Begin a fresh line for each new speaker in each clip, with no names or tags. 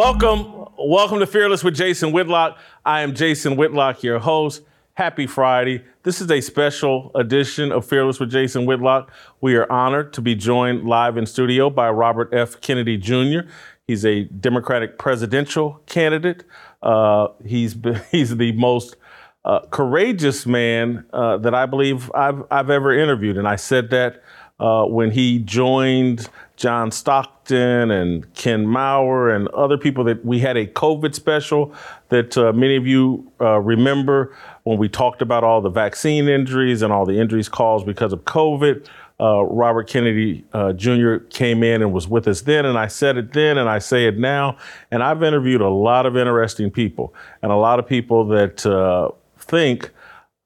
Welcome, welcome to Fearless with Jason Whitlock. I am Jason Whitlock, your host. Happy Friday. This is a special edition of Fearless with Jason Whitlock. We are honored to be joined live in studio by Robert F. Kennedy Jr. He's a Democratic presidential candidate. Uh, he's he's the most uh, courageous man uh, that I believe I've I've ever interviewed, and I said that uh, when he joined John Stockton and Ken Maurer and other people that we had a COVID special that uh, many of you uh, remember when we talked about all the vaccine injuries and all the injuries caused because of COVID. Uh, Robert Kennedy uh, Jr. came in and was with us then, and I said it then, and I say it now. And I've interviewed a lot of interesting people and a lot of people that uh, think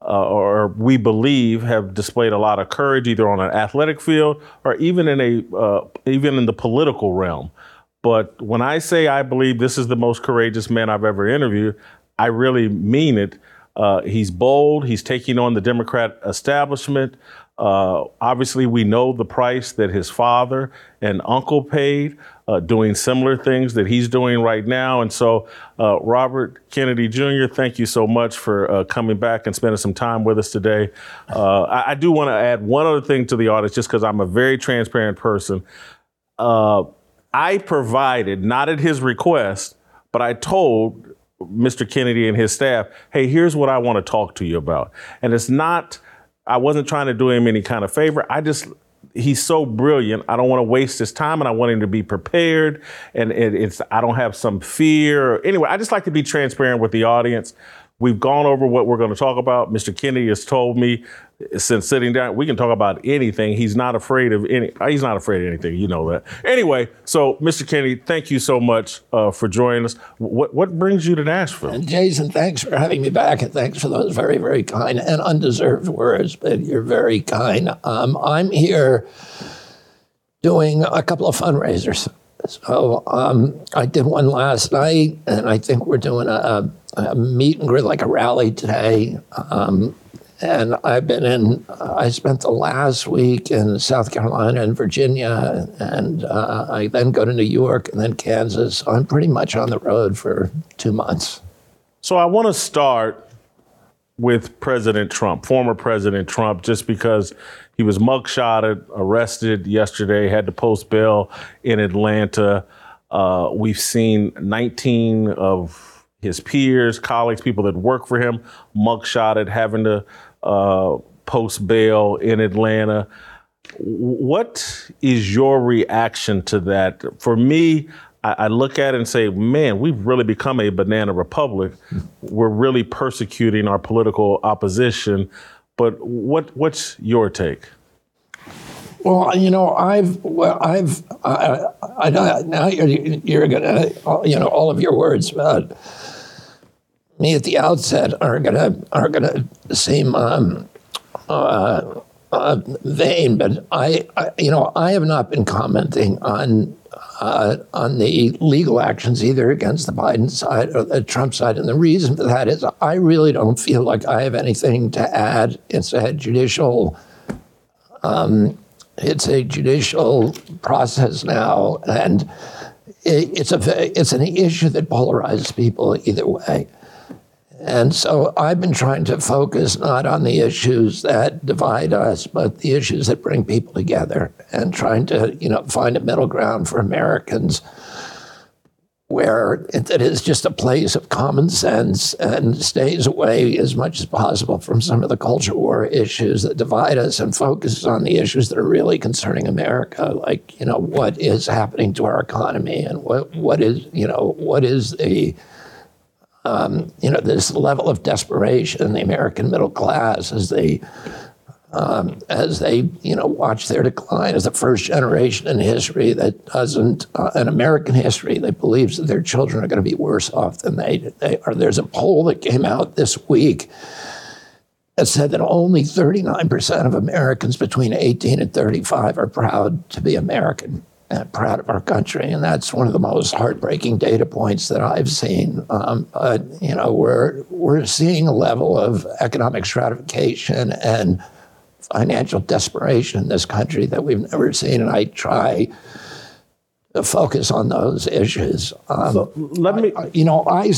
uh, or we believe have displayed a lot of courage either on an athletic field or even in a uh, even in the political realm. But when I say I believe this is the most courageous man I've ever interviewed, I really mean it. Uh, he's bold. He's taking on the Democrat establishment. Uh, obviously, we know the price that his father and uncle paid, uh, doing similar things that he's doing right now. And so, uh, Robert Kennedy Jr., thank you so much for uh, coming back and spending some time with us today. Uh, I, I, do want to add one other thing to the audience, just because I'm a very transparent person. Uh, I provided, not at his request, but I told Mr. Kennedy and his staff, hey, here's what I want to talk to you about. And it's not I wasn't trying to do him any kind of favor. I just he's so brilliant. I don't want to waste his time, and I want him to be prepared. And it, it's I don't have some fear. Anyway, I just like to be transparent with the audience. We've gone over what we're going to talk about. Mr. Kennedy has told me since sitting down, we can talk about anything. He's not afraid of any. He's not afraid of anything. You know that. Anyway, so Mr. Kennedy, thank you so much uh, for joining us. What what brings you to Nashville?
And Jason, thanks for having me back, and thanks for those very very kind and undeserved words. But you're very kind. Um, I'm here doing a couple of fundraisers. So um, I did one last night, and I think we're doing a, a meet and greet, like a rally today. Um, and I've been in, I spent the last week in South Carolina and Virginia, and uh, I then go to New York and then Kansas. I'm pretty much on the road for two months.
So I want to start with President Trump, former President Trump, just because he was mugshotted, arrested yesterday, had to post bail in Atlanta. Uh, we've seen 19 of his peers, colleagues, people that work for him, mugshotted, having to uh, post bail in Atlanta. What is your reaction to that? For me, I, I look at it and say, man, we've really become a banana republic. We're really persecuting our political opposition. But what what's your take?
Well, you know, I've, well, I've, I, I, I now you're, you're gonna, you know, all of your words about me at the outset are gonna are gonna seem um, uh, uh, vain, but I, I, you know, I have not been commenting on uh, on the legal actions either against the Biden side or the Trump side, and the reason for that is I really don't feel like I have anything to add. It's a judicial. Um, it's a judicial process now, and it, it's a it's an issue that polarizes people either way. And so I've been trying to focus not on the issues that divide us, but the issues that bring people together and trying to, you know, find a middle ground for Americans where it, is just a place of common sense and stays away as much as possible from some of the culture war issues that divide us and focuses on the issues that are really concerning America, like you know what is happening to our economy and what what is you know what is the um, you know this level of desperation in the American middle class as they um, as they, you know, watch their decline as the first generation in history that doesn't, uh, in American history, that believes that their children are going to be worse off than they, they are. There's a poll that came out this week that said that only 39% of Americans between 18 and 35 are proud to be American and proud of our country. And that's one of the most heartbreaking data points that I've seen. Um, you know, we're, we're seeing a level of economic stratification and financial desperation in this country that we've never seen, and I try to focus on those issues.
Um, so let me,
I, you know, I,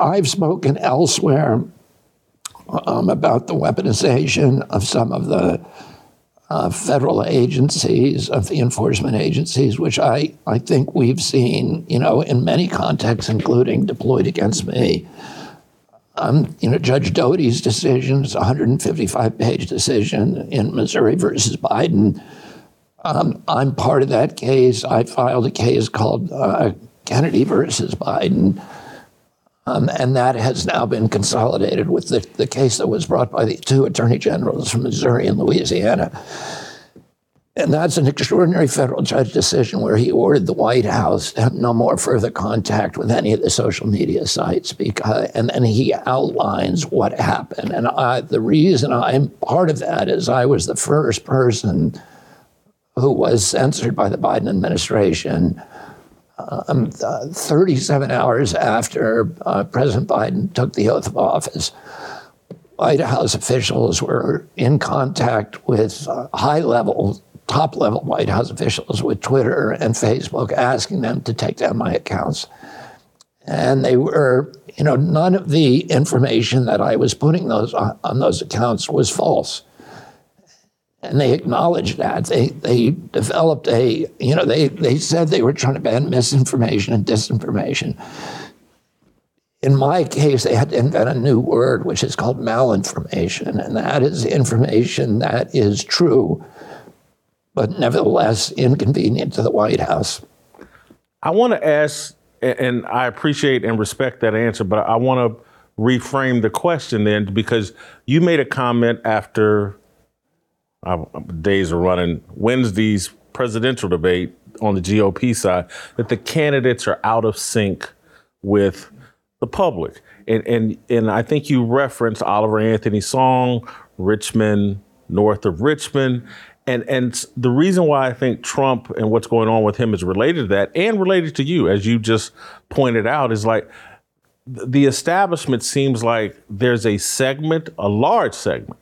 I have spoken elsewhere um, about the weaponization of some of the uh, federal agencies, of the enforcement agencies, which I, I think we've seen, you know, in many contexts, including deployed against me. Um, you know, Judge Doughty's decision is a 155 page decision in Missouri versus Biden. Um, I'm part of that case. I filed a case called uh, Kennedy versus Biden. Um, and that has now been consolidated with the, the case that was brought by the two attorney generals from Missouri and Louisiana. And that's an extraordinary federal judge decision where he ordered the White House to have no more further contact with any of the social media sites because, and then he outlines what happened. And I, the reason I'm part of that is I was the first person who was censored by the Biden administration um, uh, 37 hours after uh, President Biden took the oath of office. White House officials were in contact with uh, high level top level White House officials with Twitter and Facebook asking them to take down my accounts. And they were, you know, none of the information that I was putting those on, on those accounts was false. And they acknowledged that. They, they developed a, you know, they, they said they were trying to ban misinformation and disinformation. In my case, they had to invent a new word, which is called malinformation. And that is information that is true but nevertheless inconvenient to the White House.
I want to ask, and I appreciate and respect that answer, but I want to reframe the question then because you made a comment after uh, days are running Wednesday's presidential debate on the GOP side that the candidates are out of sync with the public. And, and, and I think you referenced Oliver Anthony Song, Rich Men, north of Richmond, and and the reason why I think Trump and what's going on with him is related to that and related to you, as you just pointed out, is like the establishment seems like there's a segment, a large segment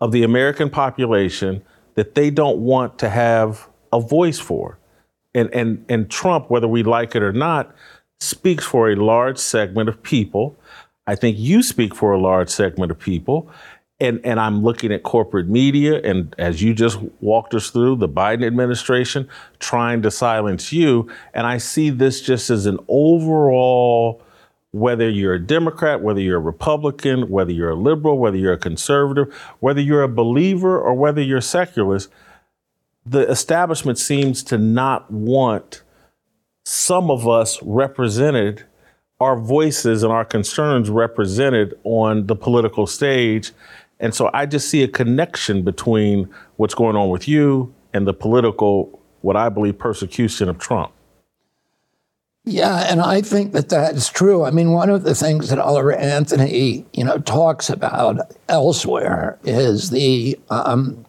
of the American population that they don't want to have a voice for. And and and Trump, whether we like it or not, speaks for a large segment of people. I think you speak for a large segment of people and and I'm looking at corporate media and as you just walked us through the Biden administration trying to silence you and I see this just as an overall whether you're a Democrat, whether you're a Republican, whether you're a liberal, whether you're a conservative, whether you're a believer or whether you're secularist, the establishment seems to not want some of us represented our voices and our concerns represented on the political stage and so I just see a connection between what's going on with you and the political, what I believe, persecution of Trump.
Yeah, and I think that that's true. I mean, one of the things that Oliver Anthony, you know, talks about elsewhere is the um,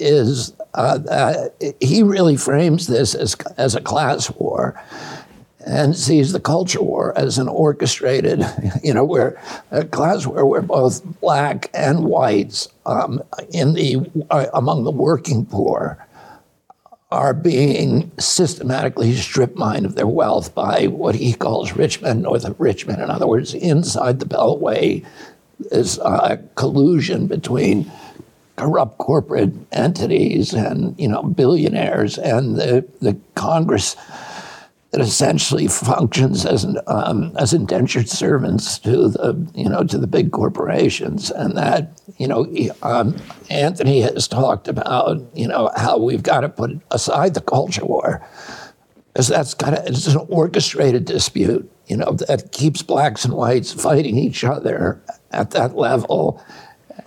is uh, he really frames this as as a class war, and sees the culture war as an orchestrated, you know, where a class war where both black and whites um, in the uh, among the working poor are being systematically strip mined of their wealth by what he calls rich men north of Richmond. In other words, inside the Beltway is a collusion between corrupt corporate entities and you know billionaires and the, the Congress that essentially functions as an, um, as indentured servants to the you know to the big corporations, and that you know um, Anthony has talked about you know how we've got to put aside the culture war, because that's kind of it's an orchestrated dispute you know that keeps blacks and whites fighting each other at that level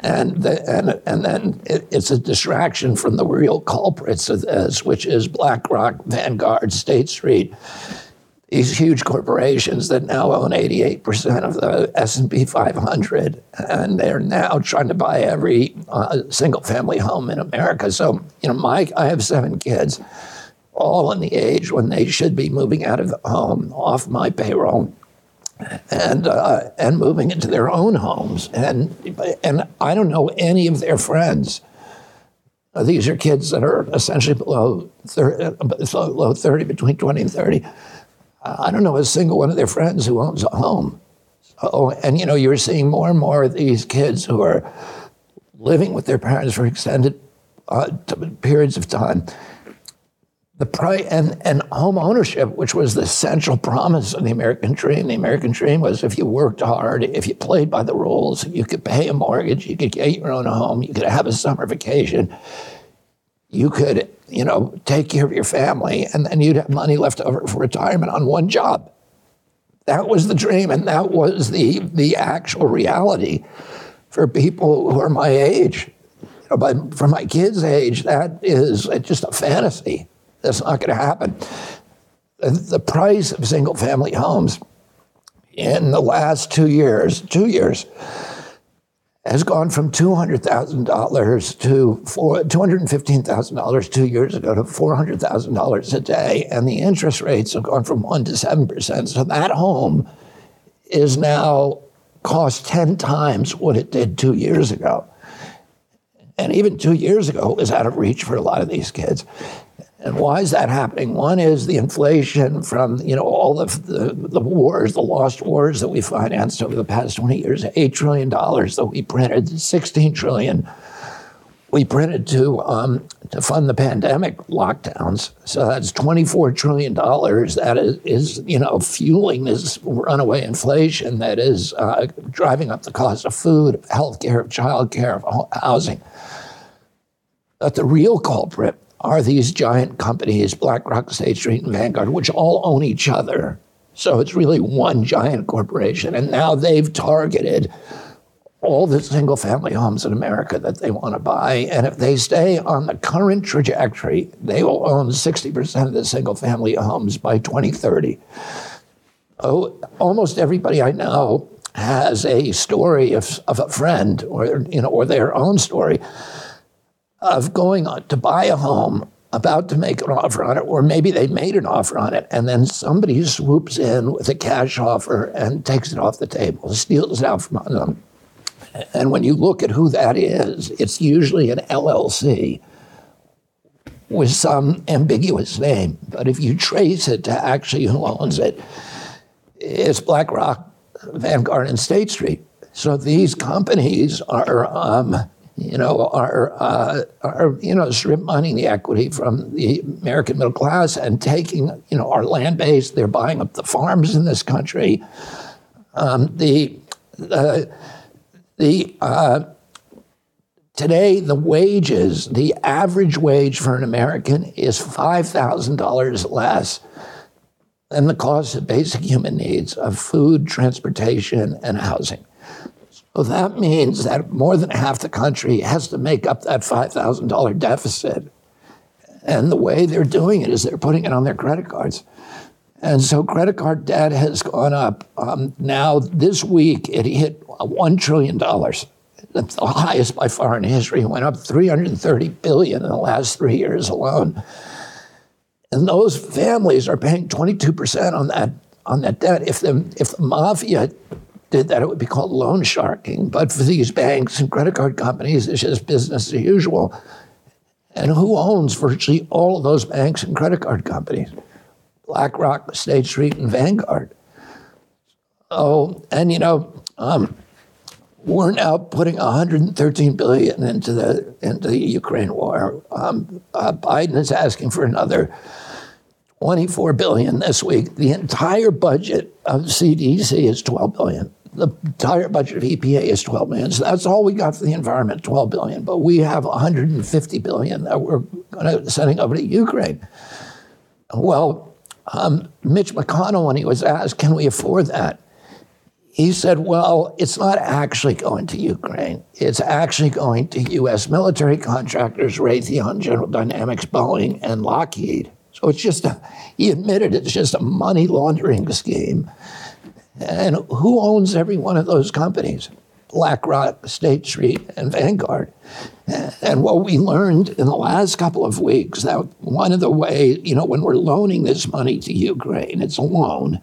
and the, and and then it, it's a distraction from the real culprits of this, which is BlackRock, Vanguard, State Street, these huge corporations that now own 88% of the S&P 500, and they're now trying to buy every uh, single-family home in America. So, you know, Mike, I have seven kids, all in the age when they should be moving out of the home, off my payroll and uh, and moving into their own homes. And and I don't know any of their friends. Uh, these are kids that are essentially below 30, below 30, between 20 and 30. Uh, I don't know a single one of their friends who owns a home. So, and you know, you're seeing more and more of these kids who are living with their parents for extended uh, periods of time the price and, and home ownership, which was the central promise of the American dream. The American dream was if you worked hard, if you played by the rules, you could pay a mortgage, you could get your own home, you could have a summer vacation, you could, you know, take care of your family, and then you'd have money left over for retirement on one job. That was the dream, and that was the the actual reality for people who are my age. You know, for my kids' age, that is just a fantasy. That's not going to happen. The price of single family homes in the last two years, two years, has gone from $200,000 to $215,000 two years ago to $400,000 a day. And the interest rates have gone from 1% to 7%. So that home is now cost 10 times what it did two years ago. And even two years ago, it was out of reach for a lot of these kids. And why is that happening? One is the inflation from you know all of the, the wars, the lost wars that we financed over the past 20 years, $8 trillion that we printed, 16 trillion we printed to um, to fund the pandemic lockdowns. So that's $24 trillion that is, is you know fueling this runaway inflation that is uh, driving up the cost of food, of healthcare, of childcare, of housing. But the real culprit are these giant companies, BlackRock, State Street, and Vanguard, which all own each other. So it's really one giant corporation. And now they've targeted all the single family homes in America that they want to buy. And if they stay on the current trajectory, they will own 60% of the single family homes by 2030. Oh, almost everybody I know has a story of, of a friend or, you know, or their own story of going to buy a home, about to make an offer on it, or maybe they made an offer on it, and then somebody swoops in with a cash offer and takes it off the table, steals it out from under them. And when you look at who that is, it's usually an LLC with some ambiguous name. But if you trace it to actually who owns it, it's BlackRock, Vanguard, and State Street. So these companies are um, you know, are, uh, are you know, strip mining the equity from the American middle class and taking, you know, our land base. They're buying up the farms in this country. Um, the uh, the uh, today the wages, the average wage for an American is five thousand dollars less than the cost of basic human needs of food, transportation, and housing. Well, that means that more than half the country has to make up that $5,000 deficit. And the way they're doing it is they're putting it on their credit cards. And so credit card debt has gone up. Um, now, this week, it hit $1 trillion. That's the highest by far in history. It went up 330 billion in the last three years alone. And those families are paying 22% on that on that debt. If the if the mafia that, it would be called loan sharking. But for these banks and credit card companies, it's just business as usual. And who owns virtually all of those banks and credit card companies? BlackRock, State Street, and Vanguard. Oh, and you know, um, we're now putting 113 billion into the into the Ukraine war. Um, uh, Biden is asking for another 24 billion this week. The entire budget of CDC is 12 billion. The entire budget of EPA is 12 billion. So that's all we got for the environment, 12 billion. But we have 150 billion that we're sending over to Ukraine. Well, um, Mitch McConnell, when he was asked, "Can we afford that?" he said, well, it's not actually going to Ukraine. It's actually going to U.S. military contractors, Raytheon, General Dynamics, Boeing, and Lockheed. So it's just, a, he admitted it's just a money laundering scheme. And who owns every one of those companies? BlackRock, State Street, and Vanguard. And what we learned in the last couple of weeks that one of the ways, you know, when we're loaning this money to Ukraine, it's a loan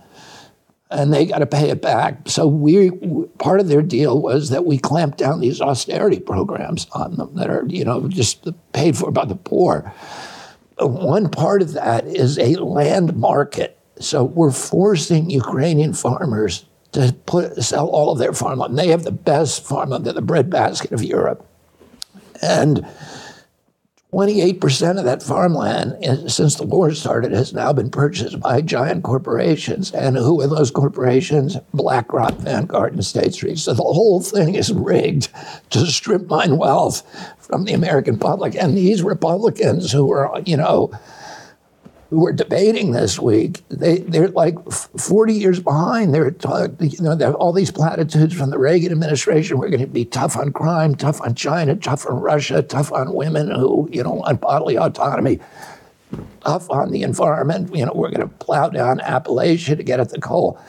and they got to pay it back. So we part of their deal was that we clamped down these austerity programs on them that are you know just paid for by the poor. One part of that is a land market. So we're forcing Ukrainian farmers to put sell all of their farmland. They have the best farmland, they're the breadbasket of Europe, and 28% of that farmland since the war started has now been purchased by giant corporations. And who are those corporations? BlackRock, Vanguard, and State Street. So the whole thing is rigged to strip mine wealth from the American public. And these Republicans who are, you know, who were debating this week, they, they're like 40 years behind. They're you know, they all these platitudes from the Reagan administration. We're going to be tough on crime, tough on China, tough on Russia, tough on women who, you know, on bodily autonomy, tough on the environment. You know, we're going to plow down Appalachia to get at the coal.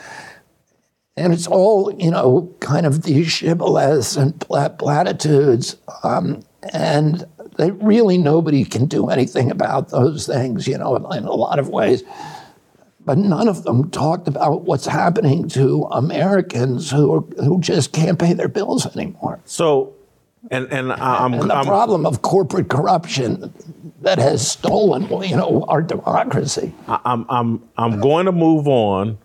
And it's all, you know, kind of these shibboleths and platitudes. Um, and they really nobody can do anything about those things, you know, in a lot of ways. But none of them talked about what's happening to Americans who are, who just can't pay their bills anymore.
So, and and I'm
and the
I'm,
problem of corporate corruption that has stolen, you know, our democracy.
I'm I'm I'm going to move on,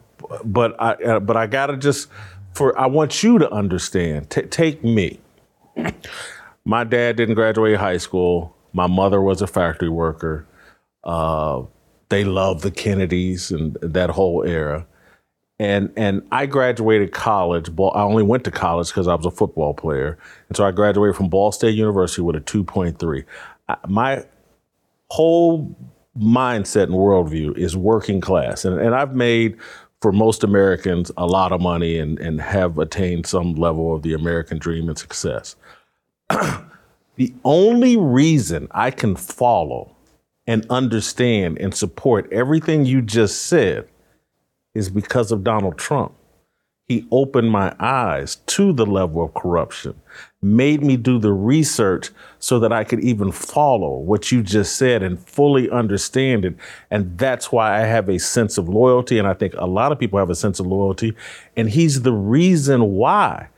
but I but I gotta just for I want you to understand. T- take me. My dad didn't graduate high school. My mother was a factory worker. Uh, they loved the Kennedys and that whole era. And and I graduated college. I only went to college because I was a football player, and so I graduated from Ball State University with a 2.3. My whole mindset and worldview is working class, and, and I've made for most Americans a lot of money and, and have attained some level of the American dream and success. the only reason I can follow and understand and support everything you just said is because of Donald Trump. He opened my eyes to the level of corruption, made me do the research so that I could even follow what you just said and fully understand it. And that's why I have a sense of loyalty. And I think a lot of people have a sense of loyalty. And he's the reason why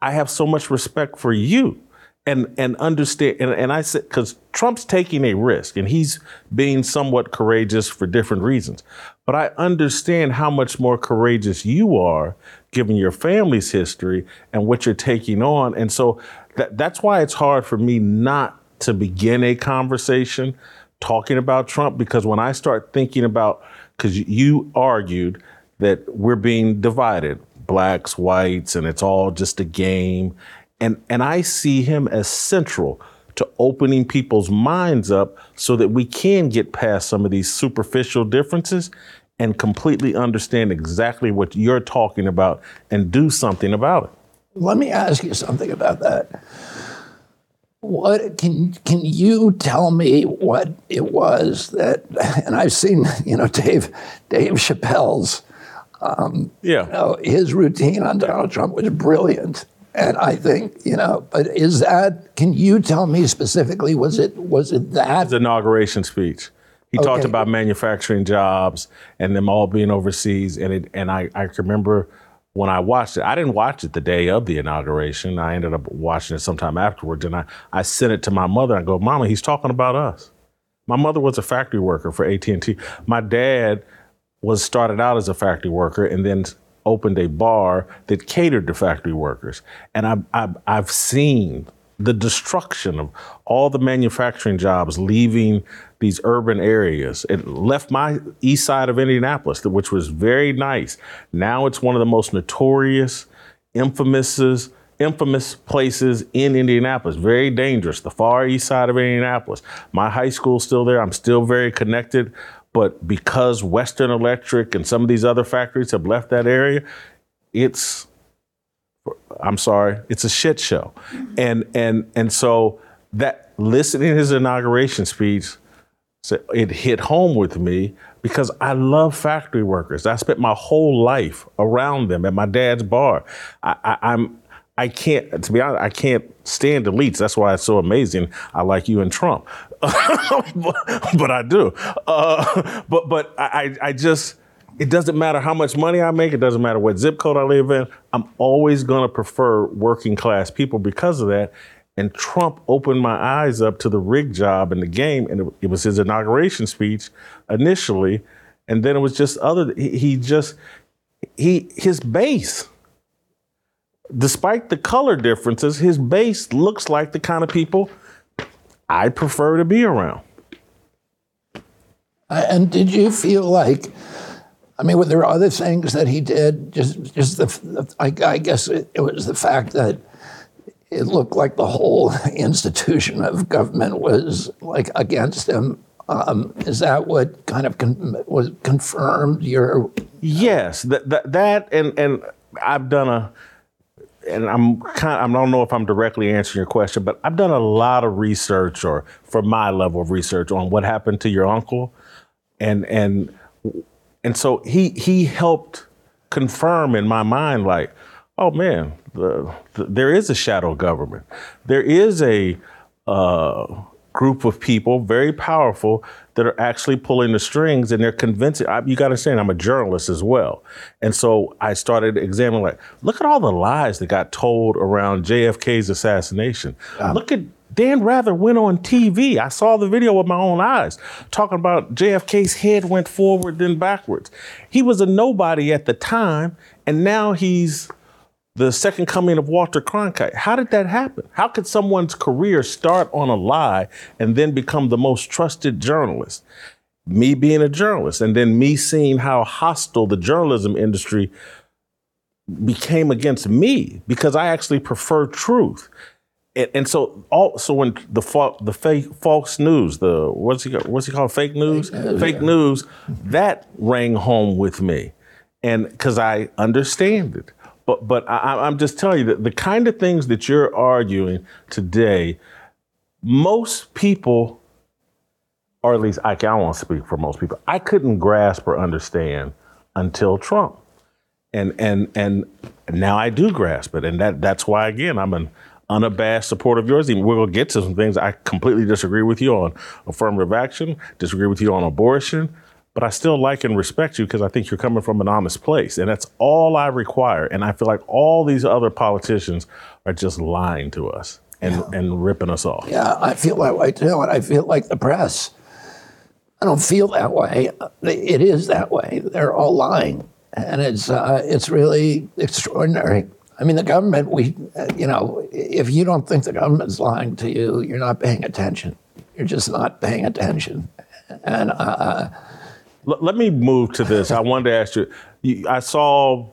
I have so much respect for you and and understand and, and I said because Trump's taking a risk and he's being somewhat courageous for different reasons. But I understand how much more courageous you are given your family's history and what you're taking on. And so that, that's why it's hard for me not to begin a conversation talking about Trump because when I start thinking about because you argued that we're being divided blacks, whites, and it's all just a game. And, and I see him as central to opening people's minds up so that we can get past some of these superficial differences and completely understand exactly what you're talking about and do something about it.
Let me ask you something about that. What can can you tell me what it was that and I've seen you know Dave Dave Chappelle's um, yeah you know, his routine on Donald Trump was brilliant and I think, you know, but is that, can you tell me specifically, was it, was it that?
His inauguration speech. He okay. talked about manufacturing jobs and them all being overseas. And it, and I, I remember when I watched it, I didn't watch it the day of the inauguration. I ended up watching it sometime afterwards, and I, I sent it to my mother. I go, Mama, he's talking about us. My mother was a factory worker for AT&T. My dad was started out as a factory worker and then opened a bar that catered to factory workers. And I've, I've, I've seen the destruction of all the manufacturing jobs leaving these urban areas. It left my east side of Indianapolis, which was very nice. Now it's one of the most notorious, infamous, infamous places in Indianapolis. Very dangerous. The far east side of Indianapolis. My high school's still there. I'm still very connected. But because Western Electric and some of these other factories have left that area, it's I'm sorry, it's a shit show. And and and so that listening to his inauguration speech, it hit home with me because I love factory workers. I spent my whole life around them at my dad's bar. I, I, I'm I can't, to be honest, I can't stand elites. That's why it's so amazing. I like you and Trump, but, but, I do. Uh, but but I, I just it doesn't matter how much money I make. It doesn't matter what zip code I live in. I'm always going to prefer working class people because of that. And Trump opened my eyes up to the rig job in the game. And it, it was his inauguration speech initially. And then it was just other, he, he just, he, his base, despite the color differences, his base looks like the kind of people I prefer to be around.
And did you feel like I mean, were there other things that he did? Just, just the, I, I guess it, it, was the fact that it looked like the whole institution of government was like against him. Um, is that what kind of con- was confirmed your?
Yes, that, that that and and I've done a, and I'm kind. Of, I don't know if I'm directly answering your question, but I've done a lot of research, or for my level of research, on what happened to your uncle, and and and so he he helped confirm in my mind, like, oh man, the, the, there is a shadow government. There is a uh, group of people, very powerful, that are actually pulling the strings, and they're convincing. I, you got to understand, I'm a journalist as well, and so I started examining, like, look at all the lies that got told around JFK's assassination. Um, look at Dan Rather went on TV. I saw the video with my own eyes talking about JFK's head went forward then backwards. He was a nobody at the time, and now he's the second coming of Walter Cronkite. How did that happen? How could someone's career start on a lie and then become the most trusted journalist? Me being a journalist, and then me seeing how hostile the journalism industry became against me because I actually prefer truth and, and so also when the fa- the fake false news, the what's he what's he called fake news, fake, fake news, that rang home with me, and because I understand it. But but I, I'm just telling you that the kind of things that you're arguing today, most people, or at least I, I don't speak for most people, I couldn't grasp or understand until Trump, and and and now I do grasp it, and that that's why again I'm an unabashed support of yours. Even we're to get to some things I completely disagree with you on affirmative action, disagree with you on abortion, but I still like and respect you because I think you're coming from an honest place. And that's all I require. And I feel like all these other politicians are just lying to us and, yeah. and ripping us off.
Yeah, I feel that way too. And I feel like the press. I don't feel that way. It is that way. They're all lying. And it's, uh, it's really extraordinary. I mean, the government, we, uh, you know, if you don't think the government's lying to you, you're not paying attention. You're just not paying attention. And uh,
L- let me move to this. I wanted to ask you, you, I saw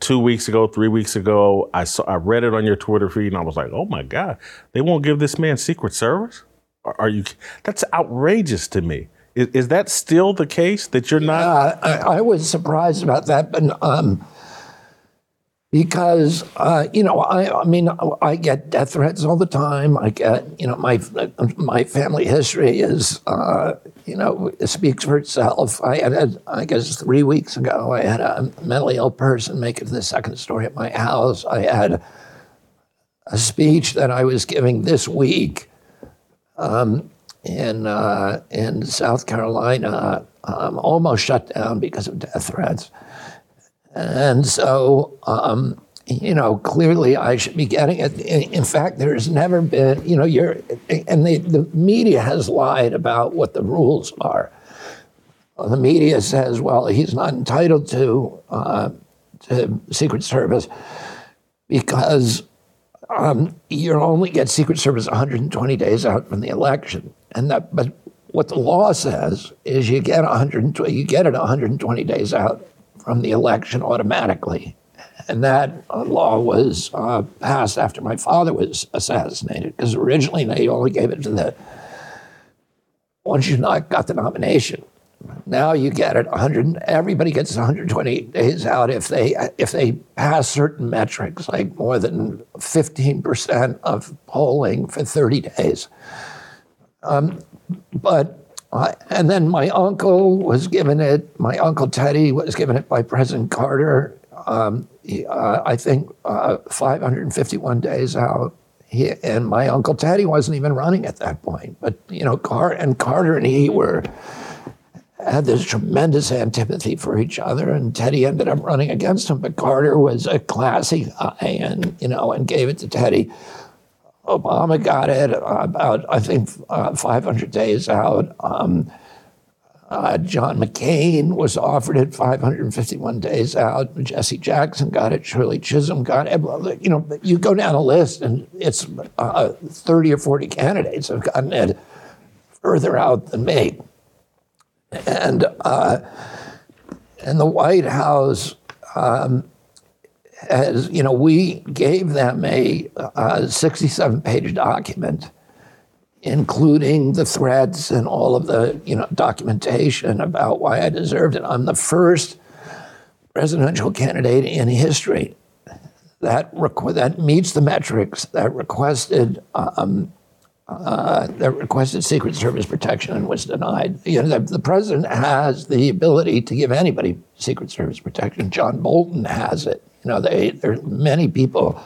two weeks ago, three weeks ago, I saw, I read it on your Twitter feed, and I was like, oh my God, they won't give this man Secret Service? Are, you? That's outrageous to me. Is, is, that still the case that you're not?
Uh, I, I, was surprised about that, but um, because uh, you know I, I mean I get death threats all the time. I get you know my my family history is uh, you know speaks for itself. I had a, I guess three weeks ago I had a mentally ill person make it to the second story at my house. I had a speech that I was giving this week um, in uh, in South Carolina um, almost shut down because of death threats And so, um, you know, clearly I should be getting it. In fact, there's never been, you know, you're, and the, the media has lied about what the rules are. The media says, well, he's not entitled to, uh, to Secret Service because um, you only get Secret Service 120 days out from the election. And that, but what the law says is you get 120, you get it 120 days out from the election automatically. And that law was uh, passed after my father was assassinated, because originally they only gave it to the once you not got the nomination. Now you get it 100. Everybody gets 120 days out if they if they pass certain metrics, like more than 15 percent of polling for 30 days. Um, but uh, and then my uncle was given it. My uncle Teddy was given it by President Carter. Um, he, uh, I think uh, 551 days out. He, and my uncle Teddy wasn't even running at that point. But you know, Car- and Carter and he were had this tremendous antipathy for each other, and Teddy ended up running against him. But Carter was a classy guy, and you know, and gave it to Teddy. Obama got it about, I think, uh, 500 days out. Um, uh, John McCain was offered it 551 days out. Jesse Jackson got it. Shirley Chisholm got it. You know, you go down a list, and it's uh, 30 or 40 candidates have gotten it further out than me. And uh, and the White House um, as you know, we gave them a, a 67 page document, including the threads and all of the you know documentation about why I deserved it. I'm the first presidential candidate in history that requ- that meets the metrics that requested um, uh, that requested Secret Service protection and was denied. You know, the, the, president has the ability to give anybody Secret Service protection. John Bolton has it. You know, they, there are many people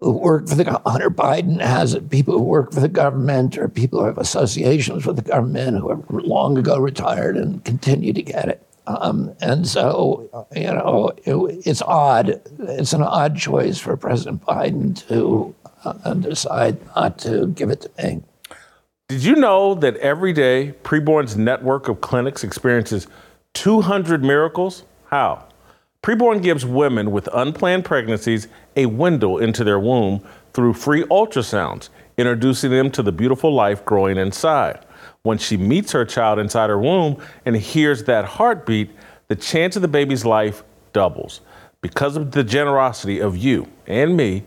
who work for the Hunter Biden has it. People who work for the government or people who have associations with the government who have long ago retired and continue to get it. Um, and so, you know, it, it's odd. It's an odd choice for President Biden to uh, decide not to give it to me.
Did you know that every day Preborn's network of clinics experiences 200 miracles? How? Preborn gives women with unplanned pregnancies a window into their womb through free ultrasounds, introducing them to the beautiful life growing inside. When she meets her child inside her womb and hears that heartbeat, the chance of the baby's life doubles. Because of the generosity of you and me,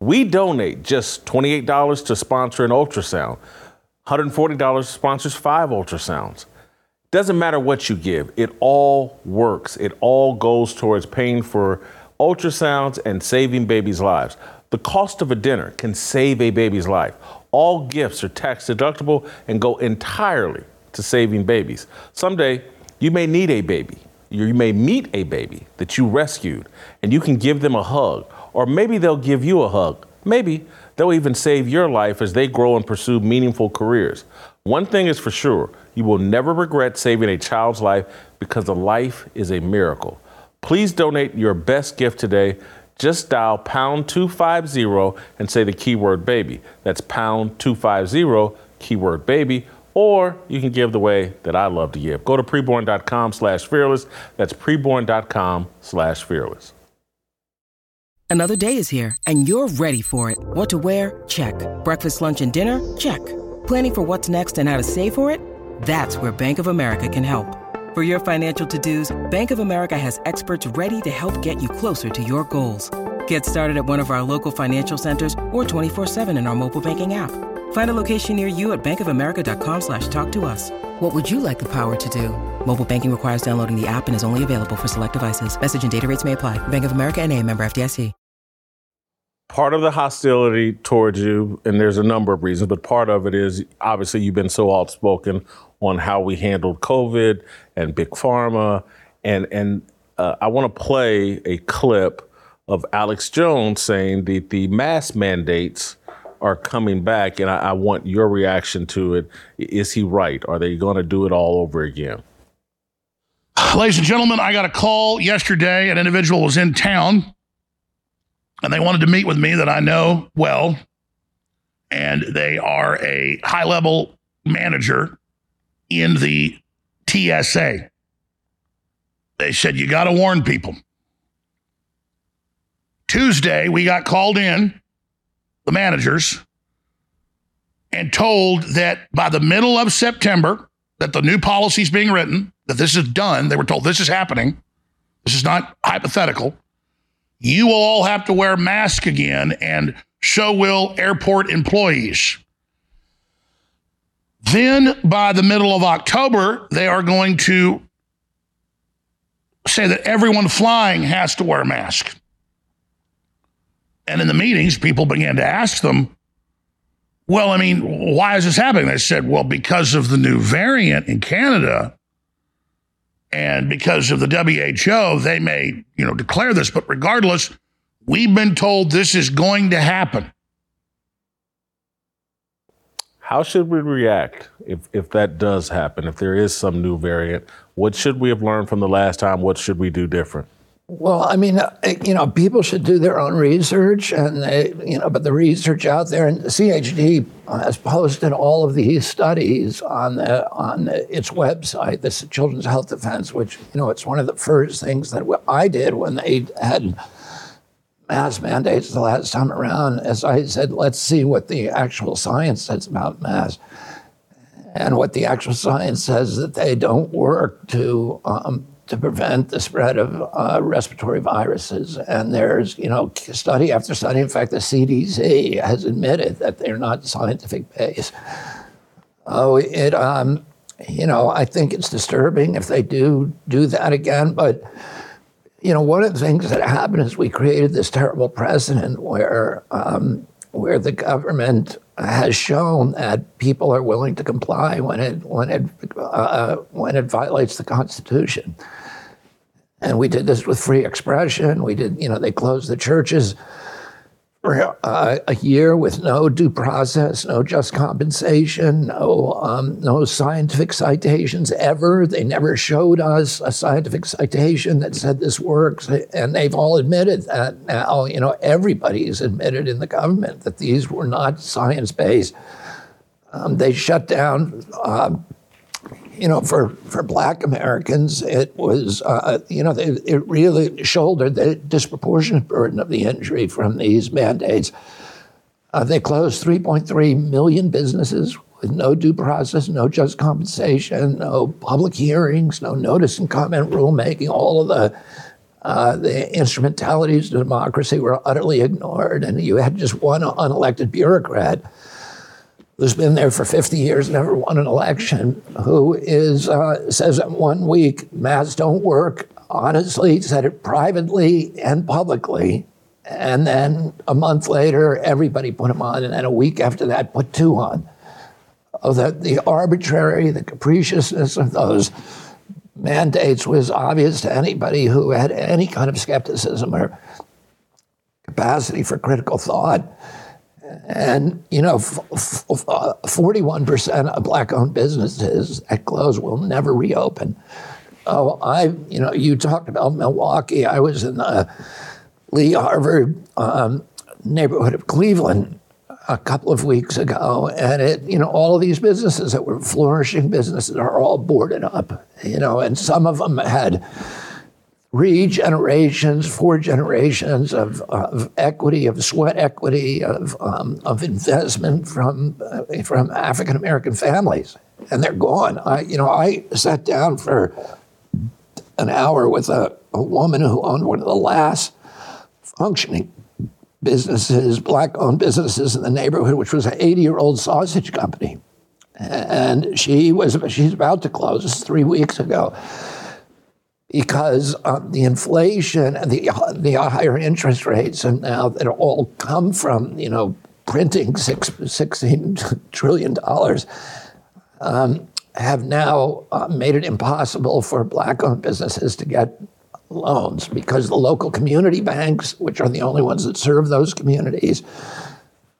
we donate just $28 to sponsor an ultrasound. $140 sponsors five ultrasounds. Doesn't matter what you give, it all works. It all goes towards paying for ultrasounds and saving babies' lives. The cost of a dinner can save a baby's life. All gifts are tax deductible and go entirely to saving babies. Someday, you may need a baby. You may meet a baby that you rescued, and you can give them a hug, or maybe they'll give you a hug. Maybe they'll even save your life as they grow and pursue meaningful careers. One thing is for sure you will never regret saving a child's life because a life is a miracle. Please donate your best gift today. Just dial pound 250 and say the keyword baby. That's pound 250, keyword baby. Or you can give the way that I love to give. Go to preborn.com slash fearless. That's preborn.com slash fearless.
Another day is here and you're ready for it. What to wear? Check. Breakfast, lunch, and dinner? Check. Planning for what's next and how to save for it? That's where Bank of America can help. For your financial to-dos, Bank of America has experts ready to help get you closer to your goals. Get started at one of our local financial centers or 24-7 in our mobile banking app. Find a location near you at bankofamerica.com slash talk to us. What would you like the power to do? Mobile banking requires downloading the app and is only available for select devices. Message and data rates may apply. Bank of America and a member FDIC.
Part of the hostility towards you, and there's a number of reasons, but part of it is obviously you've been so outspoken on how we handled COVID and big pharma, and and uh, I want to play a clip of Alex Jones saying that the mask mandates are coming back, and I, I want your reaction to it. Is he right? Are they going to do it all over again?
Ladies and gentlemen, I got a call yesterday. An individual was in town and they wanted to meet with me that I know well. And they are a high level manager in the TSA. They said, You got to warn people. Tuesday, we got called in, the managers, and told that by the middle of September, that the new policy is being written, that this is done. They were told this is happening. This is not hypothetical. You will all have to wear masks again, and so will airport employees. Then, by the middle of October, they are going to say that everyone flying has to wear a mask. And in the meetings, people began to ask them, well, I mean, why is this happening? They said, well, because of the new variant in Canada and because of the WHO, they may, you know, declare this, but regardless, we've been told this is going to happen.
How should we react if, if that does happen, if there is some new variant? What should we have learned from the last time? What should we do different?
Well, I mean, uh, you know, people should do their own research, and they, you know, but the research out there, and CHD has posted all of these studies on the, on its website, the Children's Health Defense, which you know, it's one of the first things that I did when they had mask mandates the last time around. As I said, let's see what the actual science says about masks. And what the actual science says that they don't work to um, to prevent the spread of uh, respiratory viruses. And there's, you know, study after study. In fact, the CDC has admitted that they're not scientific based. Oh, it, um, you know, I think it's disturbing if they do do that again. But, you know, one of the things that happened is we created this terrible precedent where, um, where the government has shown that people are willing to comply when it when it uh, when it violates the Constitution. And we did this with free expression. We did, you know, they closed the churches for uh, a year with no due process, no just compensation, no um, no scientific citations ever. They never showed us a scientific citation that said this works, and they've all admitted that now. You know, everybody's admitted in the government that these were not science based. Um, they shut down. Uh, you know, for, for black Americans, it was, uh, you know, they, it really shouldered the disproportionate burden of the injury from these mandates. Uh, they closed 3.3 million businesses with no due process, no just compensation, no public hearings, no notice and comment rulemaking. All of the uh, the instrumentalities of democracy were utterly ignored, and you had just one unelected bureaucrat who's been there for 50 years, never won an election, who is uh, says that one week masks don't work. Honestly, said it privately and publicly, and then a month later, everybody put them on, and then a week after that, put two on. Oh, the, the arbitrary, the capriciousness of those mandates was obvious to anybody who had any kind of skepticism or capacity for critical thought. And, you know, 41% of black owned businesses at close will never reopen. Oh, I, you know, you talked about Milwaukee. I was in the Lee Harvard um, neighborhood of Cleveland a couple of weeks ago, and it, you know, all of these businesses that were flourishing businesses are all boarded up, you know, and some of them had three generations, four generations of, of equity, of sweat equity, of, um, of investment from, uh, from African American families. And they're gone. I, you know, I sat down for an hour with a, a woman who owned one of the last functioning businesses, black owned businesses in the neighborhood, which was an 80 year old sausage company. And she was, she's about to close three weeks ago because the inflation and the, the higher interest rates and now that all come from, you know, printing six, $16 trillion um, have now uh, made it impossible for black-owned businesses to get loans because the local community banks, which are the only ones that serve those communities,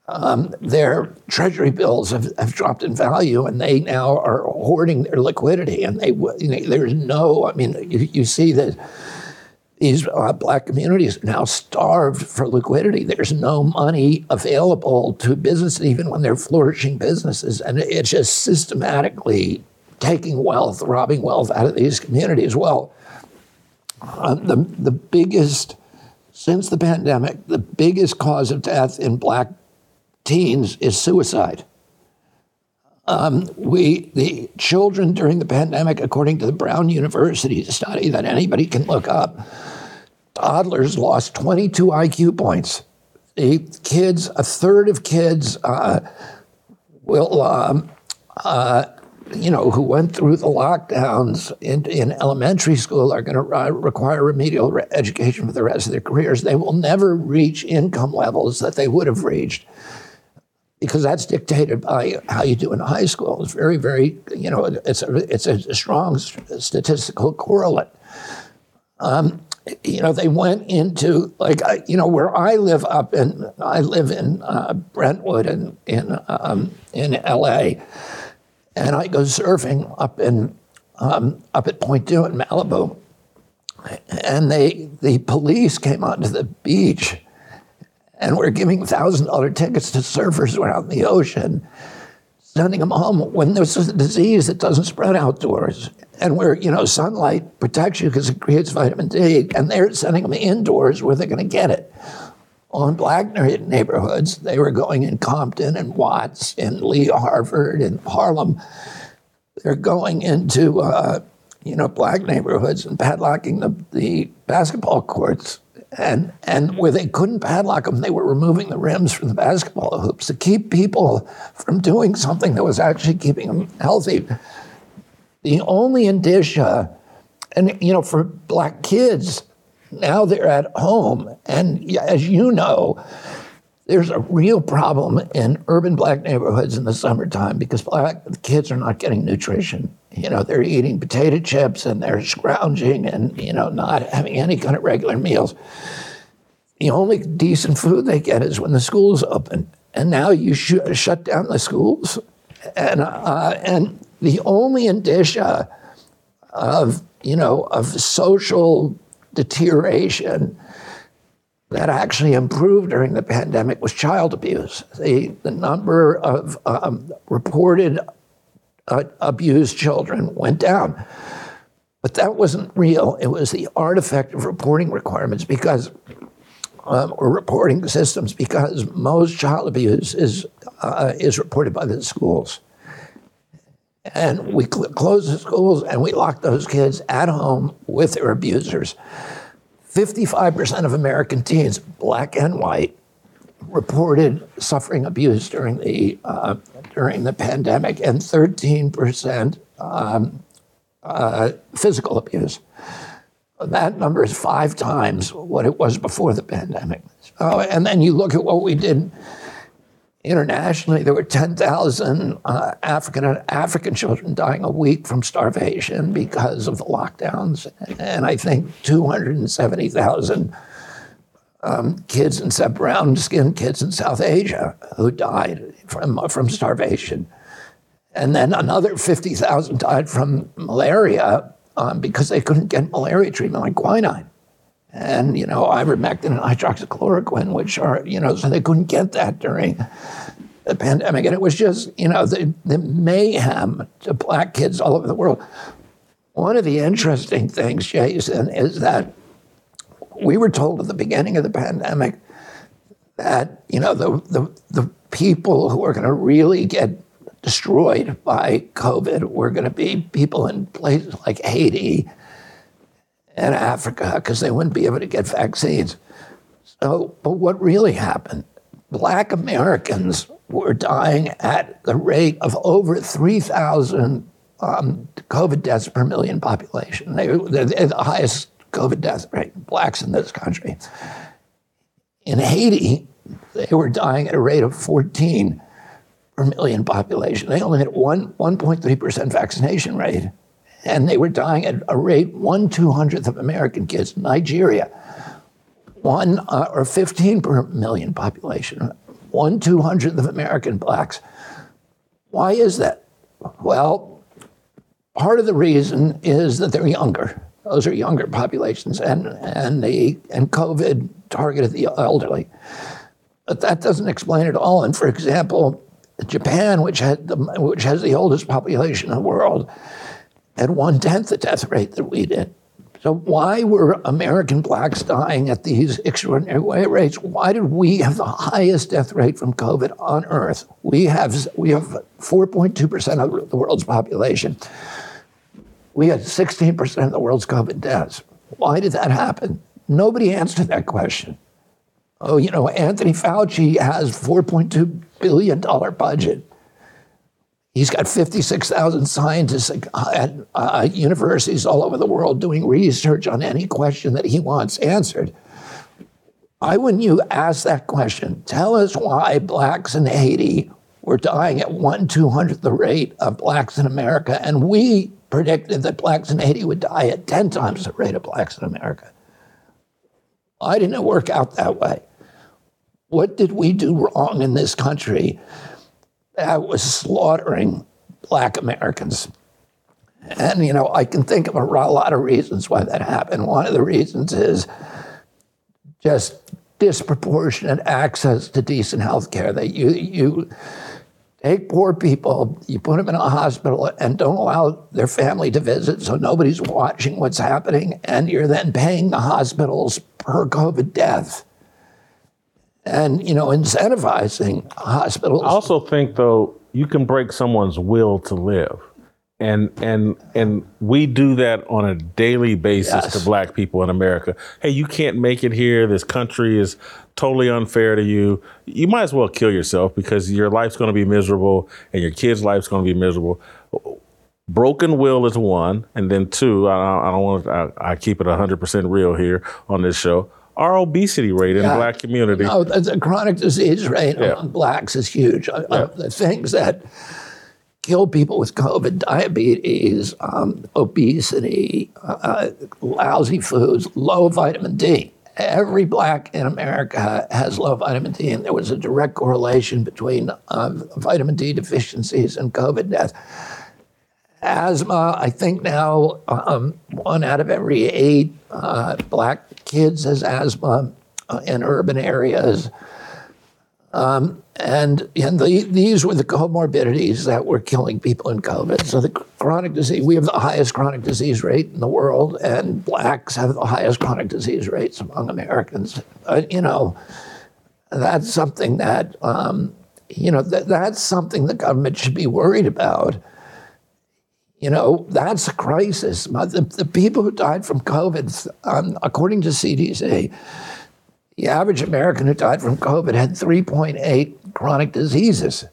um, their treasury bills have, have dropped in value and they now are hoarding their liquidity. And they, you know, there's no, I mean, you, you see that these uh, black communities are now starved for liquidity. There's no money available to businesses, even when they're flourishing businesses. And it's just systematically taking wealth, robbing wealth out of these communities. Well, uh, the, the biggest, since the pandemic, the biggest cause of death in black teens is suicide. Um, we, the children during the pandemic, according to the Brown University study that anybody can look up, toddlers lost 22 IQ points. The kids, a third of kids uh, will, um, uh, you know, who went through the lockdowns in, in elementary school are going to require remedial re- education for the rest of their careers. They will never reach income levels that they would have reached because that's dictated by how you do in high school. It's very, very, you know, it's a, it's a strong statistical correlate. Um, you know, they went into like, you know, where I live up in, I live in uh, Brentwood in in um, in L.A. and I go surfing up in um, up at Point Dume in Malibu, and they the police came onto the beach and we're giving thousand dollar tickets to surfers around the ocean, sending them home when there's a disease that doesn't spread outdoors, and where you know sunlight protects you because it creates vitamin D, and they're sending them indoors where they're going to get it. On black neighborhoods, they were going in Compton and Watts and Lee Harvard and Harlem. They're going into uh, you know black neighborhoods and padlocking the, the basketball courts and and where they couldn't padlock them, they were removing the rims from the basketball hoops to keep people from doing something that was actually keeping them healthy. The only indicia, and you know, for black kids, now they're at home, and as you know, there's a real problem in urban black neighborhoods in the summertime because black kids are not getting nutrition. You know, they're eating potato chips and they're scrounging and, you know, not having any kind of regular meals. The only decent food they get is when the schools open. And now you sh- shut down the schools. And, uh, and the only indicia of, you know, of social deterioration that actually improved during the pandemic was child abuse. The, the number of um, reported uh, abused children went down. But that wasn't real. It was the artifact of reporting requirements because, um, or reporting systems, because most child abuse is, uh, is reported by the schools. And we cl- closed the schools and we locked those kids at home with their abusers. 55% of American teens, black and white, reported suffering abuse during the uh, during the pandemic, and 13% um, uh, physical abuse. That number is five times what it was before the pandemic. So, and then you look at what we did internationally, there were 10,000 uh, African African children dying a week from starvation because of the lockdowns, and I think 270,000 um, kids in brown skinned kids in South Asia who died from from starvation, and then another 50,000 died from malaria um, because they couldn't get malaria treatment like quinine. And you know ivermectin and hydroxychloroquine, which are you know so they couldn't get that during the pandemic, and it was just you know the, the mayhem to black kids all over the world. One of the interesting things, Jason, is that we were told at the beginning of the pandemic that you know the the, the people who are going to really get destroyed by COVID were going to be people in places like Haiti and Africa because they wouldn't be able to get vaccines. So, but what really happened? Black Americans were dying at the rate of over 3,000 um, COVID deaths per million population. They, they're the highest COVID death rate, blacks in this country. In Haiti, they were dying at a rate of 14 per million population. They only had one 1.3% vaccination rate and they were dying at a rate one two hundredth of American kids. Nigeria, one uh, or 15 per million population, one two hundredth of American blacks. Why is that? Well, part of the reason is that they're younger. Those are younger populations, and and the and COVID targeted the elderly. But that doesn't explain it all. And for example, Japan, which had the, which has the oldest population in the world, had one tenth the death rate that we did. So why were American blacks dying at these extraordinary rates? Why did we have the highest death rate from COVID on Earth? We have we have 4.2 percent of the world's population. We had 16 percent of the world's COVID deaths. Why did that happen? Nobody answered that question. Oh, you know, Anthony Fauci has 4.2 billion dollar budget. He's got 56,000 scientists at uh, universities all over the world doing research on any question that he wants answered. Why wouldn't you ask that question? Tell us why blacks in Haiti were dying at one two hundredth the rate of blacks in America, and we predicted that blacks in Haiti would die at 10 times the rate of blacks in America. Why didn't it work out that way? What did we do wrong in this country that was slaughtering black Americans? And, you know, I can think of a lot of reasons why that happened. One of the reasons is just disproportionate access to decent health care. That you, you take poor people, you put them in a hospital and don't allow their family to visit so nobody's watching what's happening, and you're then paying the hospitals per COVID death and you know incentivizing hospitals.
I also think though you can break someone's will to live. And and and we do that on a daily basis yes. to black people in America. Hey, you can't make it here. This country is totally unfair to you. You might as well kill yourself because your life's going to be miserable and your kid's life's going to be miserable. Broken will is one, and then two. I, I don't want. I, I keep it hundred percent real here on this show our obesity rate in yeah. black community.
No, the chronic disease rate yeah. among blacks is huge. Yeah. Uh, the things that kill people with COVID, diabetes, um, obesity, uh, lousy foods, low vitamin D. Every black in America has low vitamin D, and there was a direct correlation between uh, vitamin D deficiencies and COVID death. Asthma, I think now um, one out of every eight uh, black kids has asthma uh, in urban areas. Um, and and the, these were the comorbidities that were killing people in COVID. So the chronic disease, we have the highest chronic disease rate in the world, and blacks have the highest chronic disease rates among Americans. Uh, you know, that's something that, um, you know, th- that's something the government should be worried about. You know, that's a crisis. The, the people who died from COVID, um, according to CDC, the average American who died from COVID had 3.8 chronic diseases.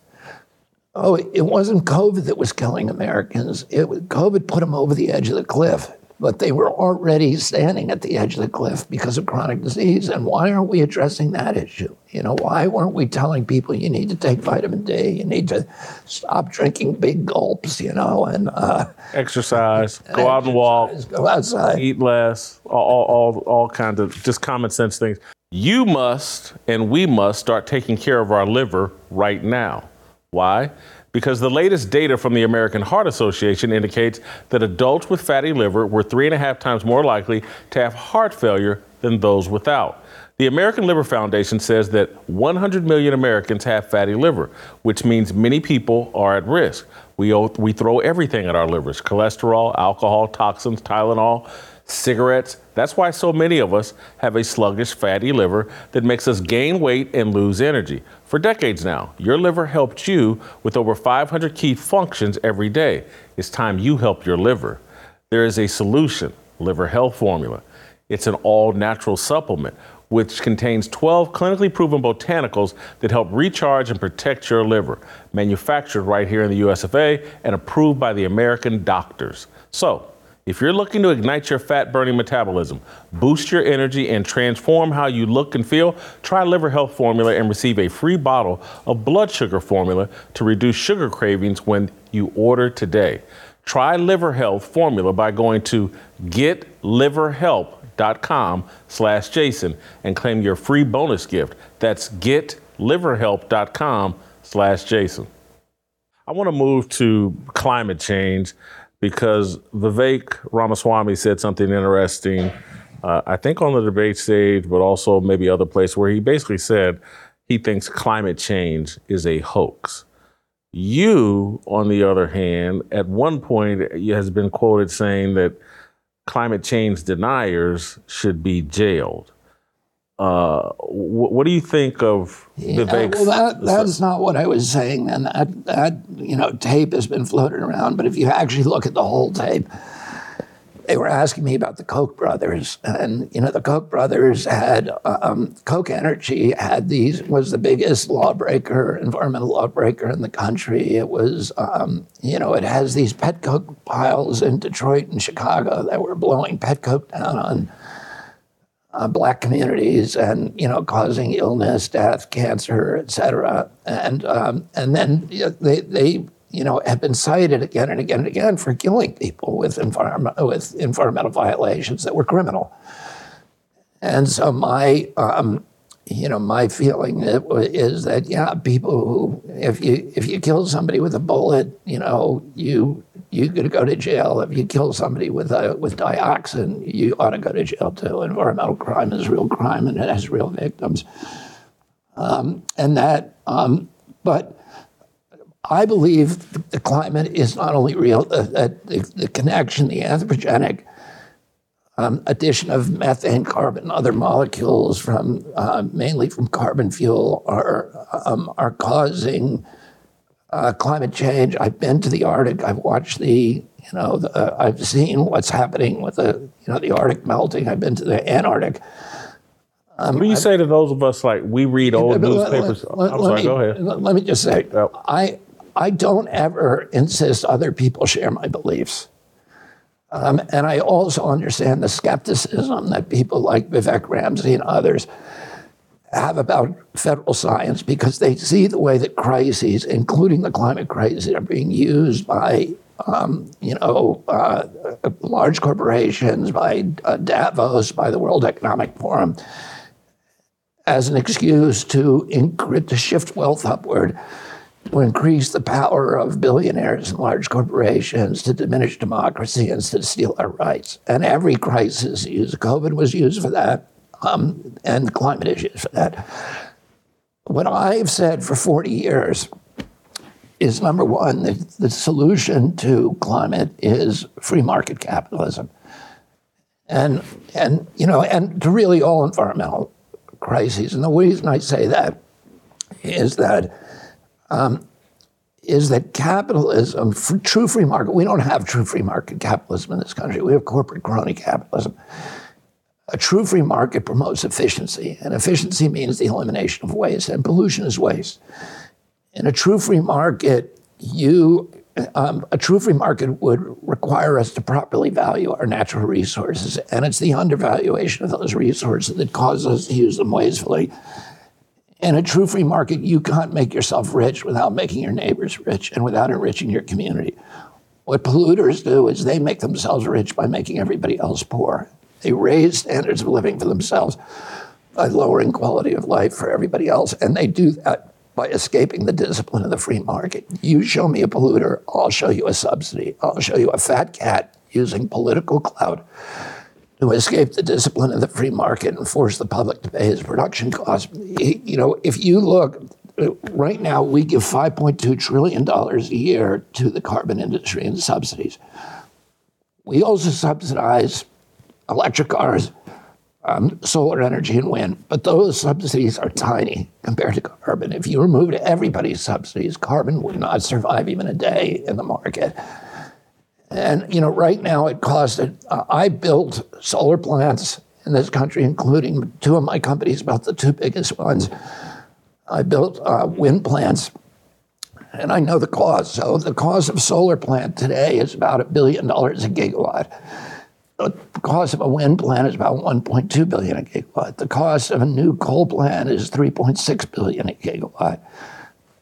Oh, it wasn't COVID that was killing Americans. It was, COVID put them over the edge of the cliff but they were already standing at the edge of the cliff because of chronic disease. And why aren't we addressing that issue? You know, why weren't we telling people you need to take vitamin D, you need to stop drinking big gulps, you know, and uh,
exercise, go out and walk,
go outside,
eat less, all, all, all kinds of just common sense things. You must and we must start taking care of our liver right now. Why? because the latest data from the American Heart Association indicates that adults with fatty liver were three and a half times more likely to have heart failure than those without. The American Liver Foundation says that 100 million Americans have fatty liver, which means many people are at risk. We, we throw everything at our livers cholesterol, alcohol, toxins, Tylenol cigarettes. That's why so many of us have a sluggish fatty liver that makes us gain weight and lose energy. For decades now, your liver helped you with over 500 key functions every day. It's time you help your liver. There is a solution, Liver Health Formula. It's an all natural supplement which contains 12 clinically proven botanicals that help recharge and protect your liver. Manufactured right here in the US of A and approved by the American doctors. So, if you're looking to ignite your fat burning metabolism, boost your energy, and transform how you look and feel, try Liver Health Formula and receive a free bottle of blood sugar formula to reduce sugar cravings when you order today. Try Liver Health Formula by going to getliverhelp.com slash Jason and claim your free bonus gift. That's getliverhelp.com slash Jason. I want to move to climate change because Vivek Ramaswamy said something interesting, uh, I think on the debate stage, but also maybe other places, where he basically said he thinks climate change is a hoax. You, on the other hand, at one point has been quoted saying that climate change deniers should be jailed. Uh, wh- what do you think of the Vivek's?
well, that, that's not what I was saying. And that, that, you know, tape has been floated around. But if you actually look at the whole tape, they were asking me about the Koch brothers, and you know the Koch brothers had um, Koch Energy had these was the biggest lawbreaker, environmental lawbreaker in the country. It was um, you know it has these pet coke piles in Detroit and Chicago that were blowing pet coke down on uh, black communities and you know causing illness, death, cancer, et cetera. And um, and then they they you know, have been cited again and again and again for killing people with, environment, with environmental violations that were criminal. And so my, um, you know, my feeling is that yeah, people who if you if you kill somebody with a bullet, you know, you you could go to jail. If you kill somebody with a with dioxin, you ought to go to jail too. Environmental crime is real crime and it has real victims. Um, and that, um, but I believe the climate is not only real, uh, the, the, connection, the anthropogenic um, addition of methane, carbon, other molecules from uh, mainly from carbon fuel are um, are causing uh, climate change. I've been to the Arctic. I've watched the you know the, uh, I've seen what's happening with the you know the Arctic melting. I've been to the Antarctic.
Um, what do you I've, say to those of us like we read old newspapers? Let, let, I'm sorry.
Me,
go ahead.
Let me just say, I I don't ever insist other people share my beliefs. Um, and I also understand the skepticism that people like Vivek Ramsey and others have about federal science because they see the way that crises, including the climate crisis, are being used by um, you know uh, large corporations, by uh, Davos, by the World Economic Forum, as an excuse to, to shift wealth upward to increase the power of billionaires and large corporations, to diminish democracy, and to steal our rights. And every crisis used, COVID was used for that, um, and climate issues for that. What I've said for 40 years is number one, the, the solution to climate is free market capitalism. And, and, you know, and to really all environmental crises. And the reason I say that is that um, is that capitalism, true free market, we don't have true free market capitalism in this country. We have corporate crony capitalism. A true free market promotes efficiency, and efficiency means the elimination of waste, and pollution is waste. In a true free market, you um, a true free market would require us to properly value our natural resources, and it's the undervaluation of those resources that causes us to use them wastefully in a true free market, you can't make yourself rich without making your neighbors rich and without enriching your community. What polluters do is they make themselves rich by making everybody else poor. They raise standards of living for themselves by lowering quality of life for everybody else, and they do that by escaping the discipline of the free market. You show me a polluter, I'll show you a subsidy. I'll show you a fat cat using political clout to escaped the discipline of the free market and forced the public to pay his production costs. You know, if you look, right now we give $5.2 trillion a year to the carbon industry in subsidies. We also subsidize electric cars, um, solar energy, and wind, but those subsidies are tiny compared to carbon. If you removed everybody's subsidies, carbon would not survive even a day in the market. And, you know, right now it costs, uh, I built solar plants in this country, including two of my companies, about the two biggest ones. I built uh, wind plants, and I know the cost. So the cost of a solar plant today is about a billion dollars a gigawatt. The cost of a wind plant is about 1.2 billion a gigawatt. The cost of a new coal plant is 3.6 billion a gigawatt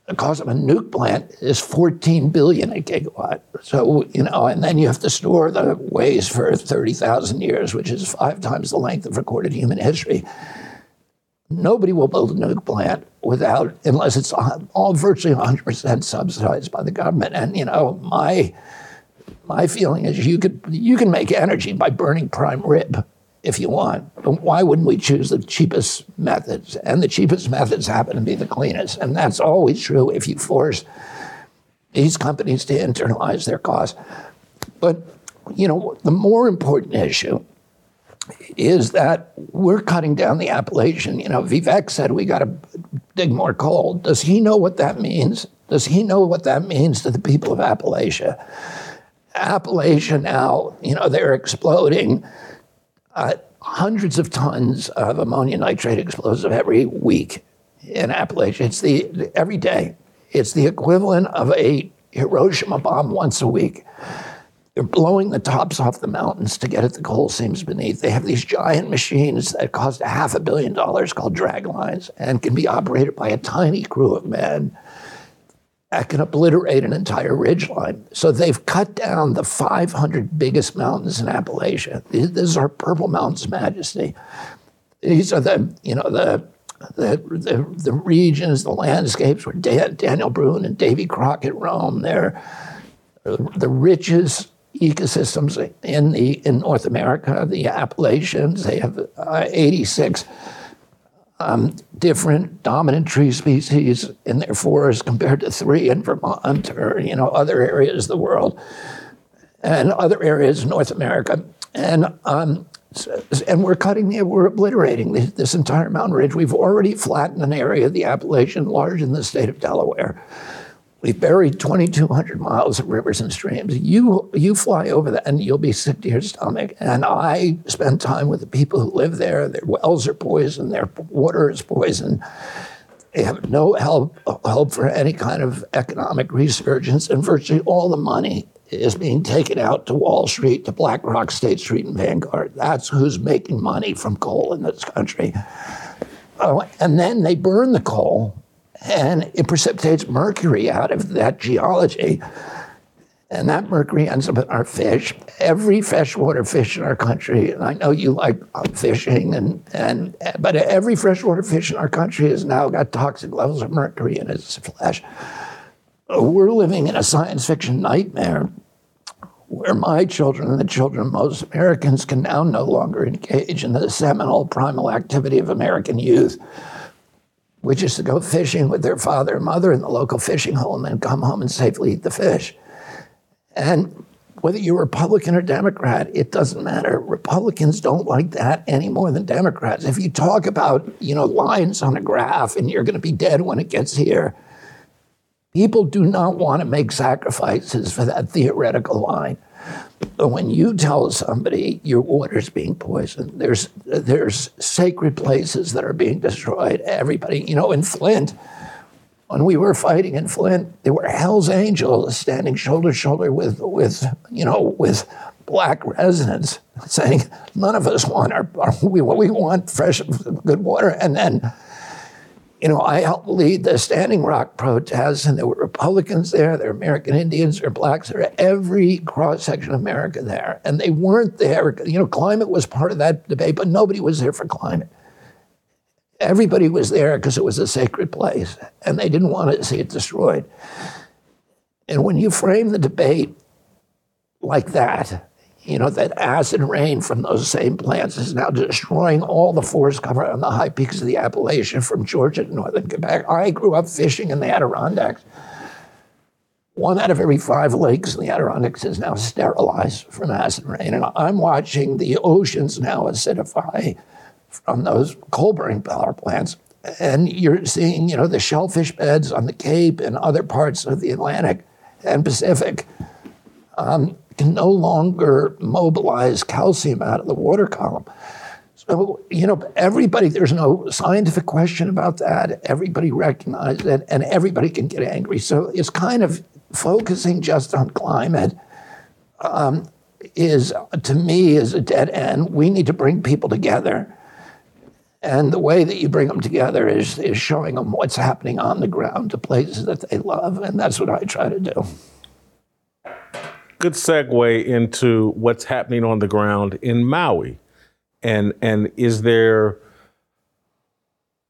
the cost of a nuke plant is 14 billion a gigawatt. So, you know, and then you have to store the waste for 30,000 years, which is five times the length of recorded human history. Nobody will build a nuke plant without, unless it's all virtually 100% subsidized by the government. And you know, my my feeling is you could you can make energy by burning prime rib if you want. But why wouldn't we choose the cheapest methods? And the cheapest methods happen to be the cleanest. And that's always true if you force these companies to internalize their costs. But you know, the more important issue is that we're cutting down the Appalachian. You know, Vivek said we got to dig more coal. Does he know what that means? Does he know what that means to the people of Appalachia? Appalachia now, you know, they're exploding uh, hundreds of tons of ammonia nitrate explosive every week in Appalachia. It's the every day. It's the equivalent of a Hiroshima bomb once a week. They're blowing the tops off the mountains to get at the coal seams beneath. They have these giant machines that cost a half a billion dollars called drag lines and can be operated by a tiny crew of men that can obliterate an entire ridge line. So they've cut down the 500 biggest mountains in Appalachia. These are Purple Mountains Majesty. These are the, you know, the the, the, the regions, the landscapes where Dan, Daniel Boone and Davy Crockett roam. They're the richest ecosystems in the in North America, the Appalachians. They have uh, 86 um, different dominant tree species in their forests compared to three in Vermont or you know other areas of the world and other areas of North America. And um, and we're cutting we're obliterating this, this entire mountain ridge. We've already flattened an area of the Appalachian large in the state of Delaware. We buried 2,200 miles of rivers and streams. You, you fly over that and you'll be sick to your stomach. And I spend time with the people who live there. Their wells are poisoned, their water is poisoned. They have no help, help for any kind of economic resurgence, and virtually all the money is being taken out to Wall Street, to BlackRock, State Street, and Vanguard. That's who's making money from coal in this country. Oh, and then they burn the coal and it precipitates mercury out of that geology. And that mercury ends up in our fish. Every freshwater fish in our country, and I know you like uh, fishing, and, and but every freshwater fish in our country has now got toxic levels of mercury in its flesh. We're living in a science fiction nightmare where my children and the children of most Americans can now no longer engage in the seminal primal activity of American youth which is to go fishing with their father and mother in the local fishing hole and then come home and safely eat the fish. And whether you're Republican or Democrat, it doesn't matter. Republicans don't like that any more than Democrats. If you talk about, you know, lines on a graph and you're going to be dead when it gets here, people do not want to make sacrifices for that theoretical line. When you tell somebody your water's being poisoned, there's there's sacred places that are being destroyed. Everybody, you know, in Flint, when we were fighting in Flint, there were Hell's Angels standing shoulder to shoulder with with you know with black residents saying none of us want our, our we, we want fresh good water and then you know, I helped lead the Standing Rock protests, and there were Republicans there, there were American Indians, there were blacks, there were every cross section of America there. And they weren't there. You know, climate was part of that debate, but nobody was there for climate. Everybody was there because it was a sacred place, and they didn't want to see it destroyed. And when you frame the debate like that, you know, that acid rain from those same plants is now destroying all the forest cover on the high peaks of the Appalachian from Georgia to northern Quebec. I grew up fishing in the Adirondacks. One out of every five lakes in the Adirondacks is now sterilized from acid rain. And I'm watching the oceans now acidify from those coal burning power plants. And you're seeing, you know, the shellfish beds on the Cape and other parts of the Atlantic and Pacific. Um, can no longer mobilize calcium out of the water column. So, you know, everybody, there's no scientific question about that. Everybody recognizes it and everybody can get angry. So it's kind of focusing just on climate um, is, to me, is a dead end. We need to bring people together. And the way that you bring them together is, is showing them what's happening on the ground to places that they love. And that's what I try to do
good segue into what's happening on the ground in Maui. And and is there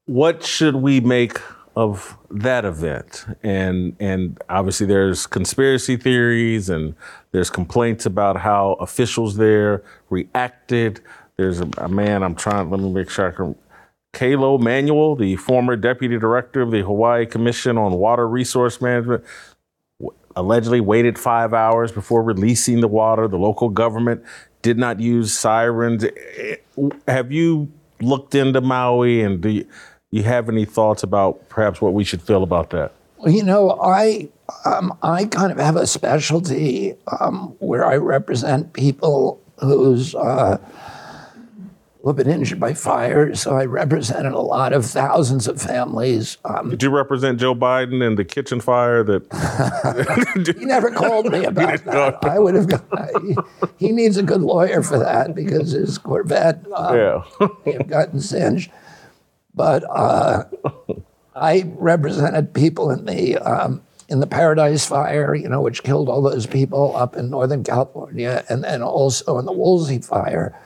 what should we make of that event? And and obviously there's conspiracy theories and there's complaints about how officials there reacted. There's a, a man I'm trying. Let me make sure I can. Kaleo Manuel, the former deputy director of the Hawaii Commission on Water Resource Management, allegedly waited five hours before releasing the water. The local government did not use sirens. Have you looked into Maui and do you, you have any thoughts about perhaps what we should feel about that?
Well, you know, I um, I kind of have a specialty um, where I represent people whose uh, who've been injured by fire. So I represented a lot of thousands of families.
Um, Did you represent Joe Biden and the kitchen fire that?
he never called me about that. I would have. He, he, needs a good lawyer for that because his Corvette um, yeah. may have gotten singed. But uh, I represented people in the um, in the Paradise Fire, you know, which killed all those people up in Northern California, and then also in the Woolsey Fire,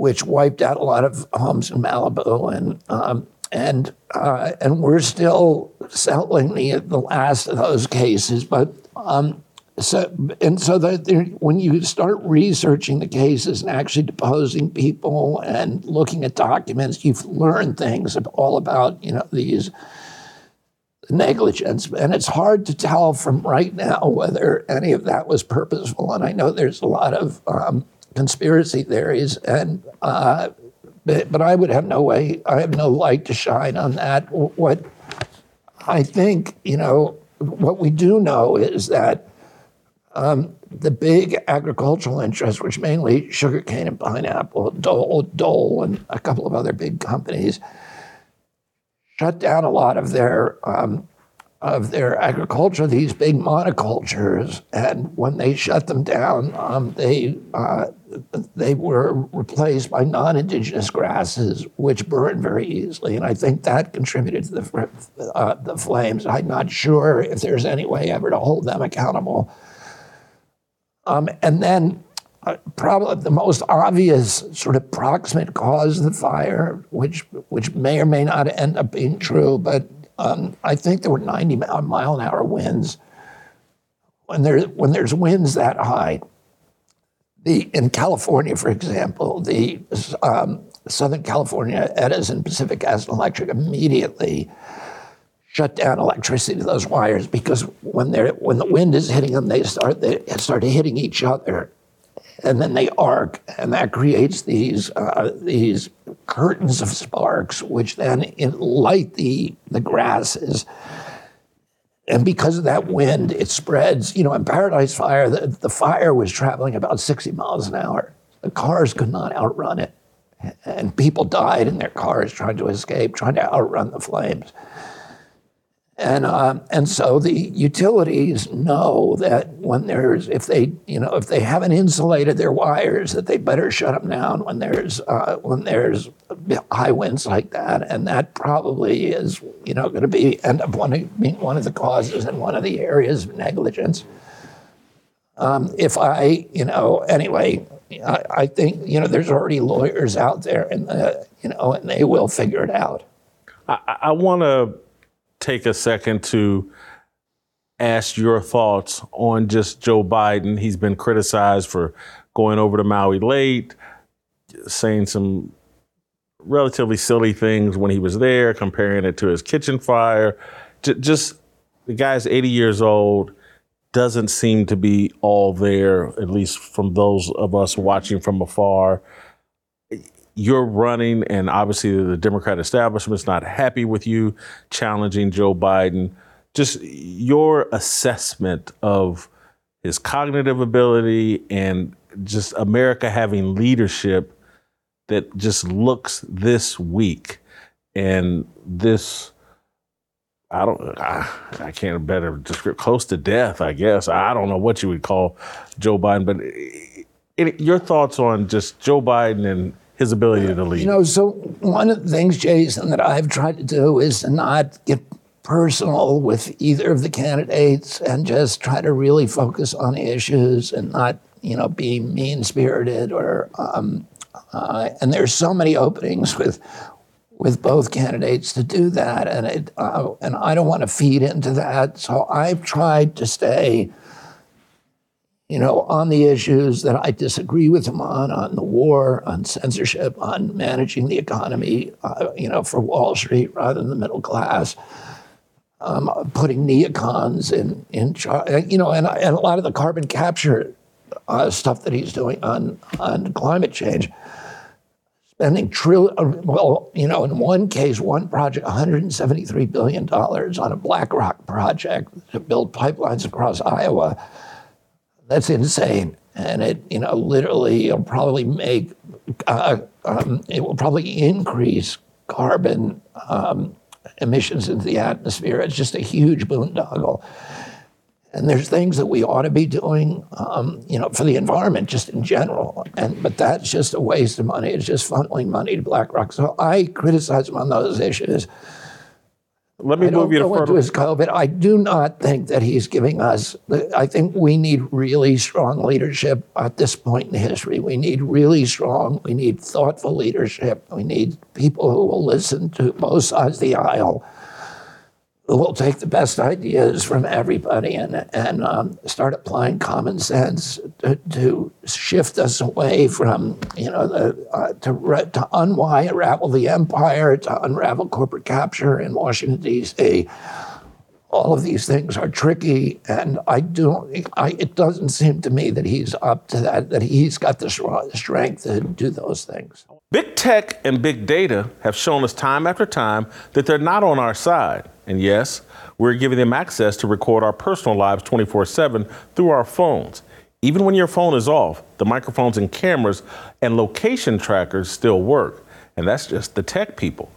which wiped out a lot of homes in Malibu, and um, and uh, and we're still settling the the last of those cases, but. Um, so and so that when you start researching the cases and actually deposing people and looking at documents, you've learned things all about you know these negligence, and it's hard to tell from right now whether any of that was purposeful. And I know there's a lot of um, conspiracy theories, and uh, but, but I would have no way, I have no light to shine on that. What I think, you know, what we do know is that um, the big agricultural interests, which mainly sugarcane and pineapple, Dole, Dole, and a couple of other big companies, shut down a lot of their um, of their agriculture, these big monocultures, and when they shut them down, um, they uh, they were replaced by non-indigenous grasses, which burn very easily, and I think that contributed to the uh, the flames. I'm not sure if there's any way ever to hold them accountable um, and then uh, probably the most obvious sort of proximate cause of the fire, which which may or may not end up being true, but um, I think there were 90 mile an hour winds. When there when there's winds that high, the in California, for example, the um, Southern California Edison Pacific Gas and Electric immediately shut down electricity to those wires because when they're when the wind is hitting them, they start they start hitting each other, and then they arc, and that creates these uh, these curtains of sparks, which then light the the grasses. And because of that wind, it spreads. You know, in Paradise Fire, the, the fire was traveling about 60 miles an hour. The cars could not outrun it. And people died in their cars trying to escape, trying to outrun the flames. And, um, and so the utilities know that when there's, if they, you know, if they haven't insulated their wires, that they better shut them down when there's, uh, when there's high winds like that. And that probably is, you know, going to be, end up one of, being one of the causes and one of the areas of negligence. Um, if I, you know, anyway, I, I, think, you know, there's already lawyers out there and, the, you know, and they will figure it out.
I, I want to take a second to ask your thoughts on just Joe Biden. He's been criticized for going over to Maui late, saying some relatively silly things when he was there, comparing it to his kitchen fire. J- just the guy's 80 years old, doesn't seem to be all there, at least from those of us watching from afar you're running, and obviously the Democrat establishment's not happy with you challenging Joe Biden. Just your assessment of his cognitive ability and just America having leadership that just looks this weak and this. I don't. I, I can't better describe close to death. I guess I don't know what you would call Joe Biden, but it, it, your thoughts on just Joe Biden and his ability to lead.
You know, so one of the things, Jason, that I've tried to do is to not get personal with either of the candidates and just try to really focus on issues and not, you know, be mean spirited or. Um, uh, and there's so many openings with with both candidates to do that, and it, uh, and I don't want to feed into that. So I've tried to stay, you know, on the issues that I disagree with him on, on the war, on censorship, on managing the economy, uh, you know, for Wall Street rather than the middle class. Um, putting neocons in in charge, you know, and, and a lot of the carbon capture uh, stuff that he's doing on on climate change spending trillion, uh, well, you know, in one case, one project, $173 billion on a BlackRock project to build pipelines across Iowa. That's insane. And it, you know, literally, it'll probably make, uh, um, it will probably increase carbon um, emissions into the atmosphere. It's just a huge boondoggle. And there's things that we ought to be doing, um, you know, for the environment just in general. And but that's just a waste of money. It's just funneling money to BlackRock. So I criticize them on those issues.
Let me
I
move you to further.
his COVID. I do not think that he's giving us. I think we need really strong leadership at this point in history. We need really strong. We need thoughtful leadership. We need people who will listen to both sides of the aisle we'll take the best ideas from everybody and, and um, start applying common sense to, to, shift us away from, you know, the, uh, to, re- to unravel the empire, to unravel corporate capture in Washington, D.C. All of these things are tricky, and I don't. I, it doesn't seem to me that he's up to that. That he's got the strength to do those things.
Big tech and big data have shown us time after time that they're not on our side. And yes, we're giving them access to record our personal lives 24 7 through our phones. Even when your phone is off, the microphones and cameras and location trackers still work. And that's just the tech people.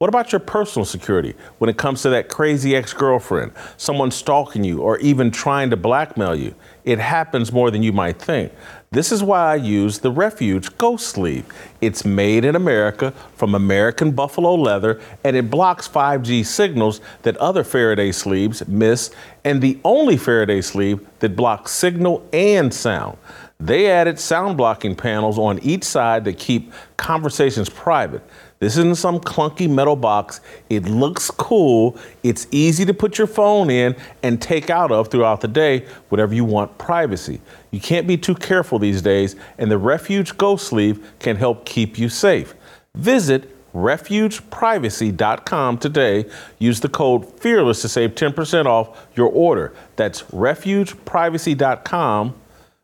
What about your personal security when it comes to that crazy ex girlfriend, someone stalking you, or even trying to blackmail you? It happens more than you might think. This is why I use the Refuge Ghost Sleeve. It's made in America from American buffalo leather and it blocks 5G signals that other Faraday sleeves miss, and the only Faraday sleeve that blocks signal and sound. They added sound blocking panels on each side that keep conversations private. This isn't some clunky metal box. It looks cool. It's easy to put your phone in and take out of throughout the day, whatever you want privacy. You can't be too careful these days, and the Refuge Ghost Sleeve can help keep you safe. Visit refugeprivacy.com today. Use the code FEARLESS to save 10% off your order. That's refugeprivacy.com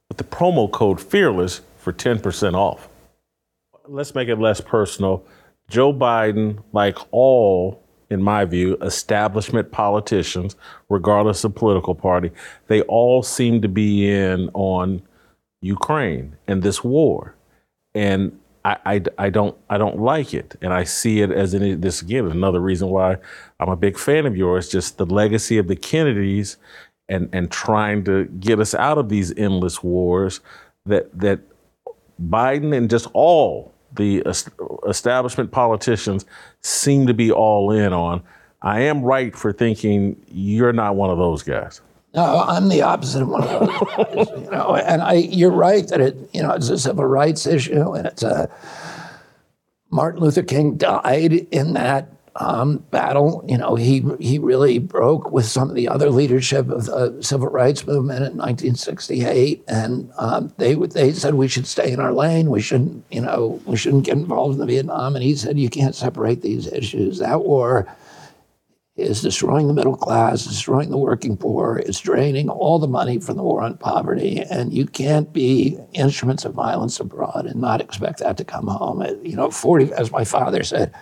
with the promo code FEARLESS for 10% off. Let's make it less personal. Joe Biden, like all, in my view, establishment politicians, regardless of political party, they all seem to be in on Ukraine and this war. And I, I, I, don't I don't like it, and I see it as this again another reason why I'm a big fan of yours. Just the legacy of the Kennedys, and and trying to get us out of these endless wars that that Biden and just all the establishment politicians seem to be all in on. I am right for thinking you're not one of those guys.
No, I'm the opposite of one of those guys. You know, and I, you're right that it, you know, it's a civil rights issue, and it's a Martin Luther King died in that um, battle. You know, he he really broke with some of the other leadership of the civil rights movement in 1968, and um, they they said we should stay in our lane. We shouldn't, you know, we shouldn't get involved in the Vietnam. And he said you can't separate these issues. That war is destroying the middle class, destroying the working poor, it's draining all the money from the war on poverty, and you can't be instruments of violence abroad and not expect that to come home. You know, 40, as my father said,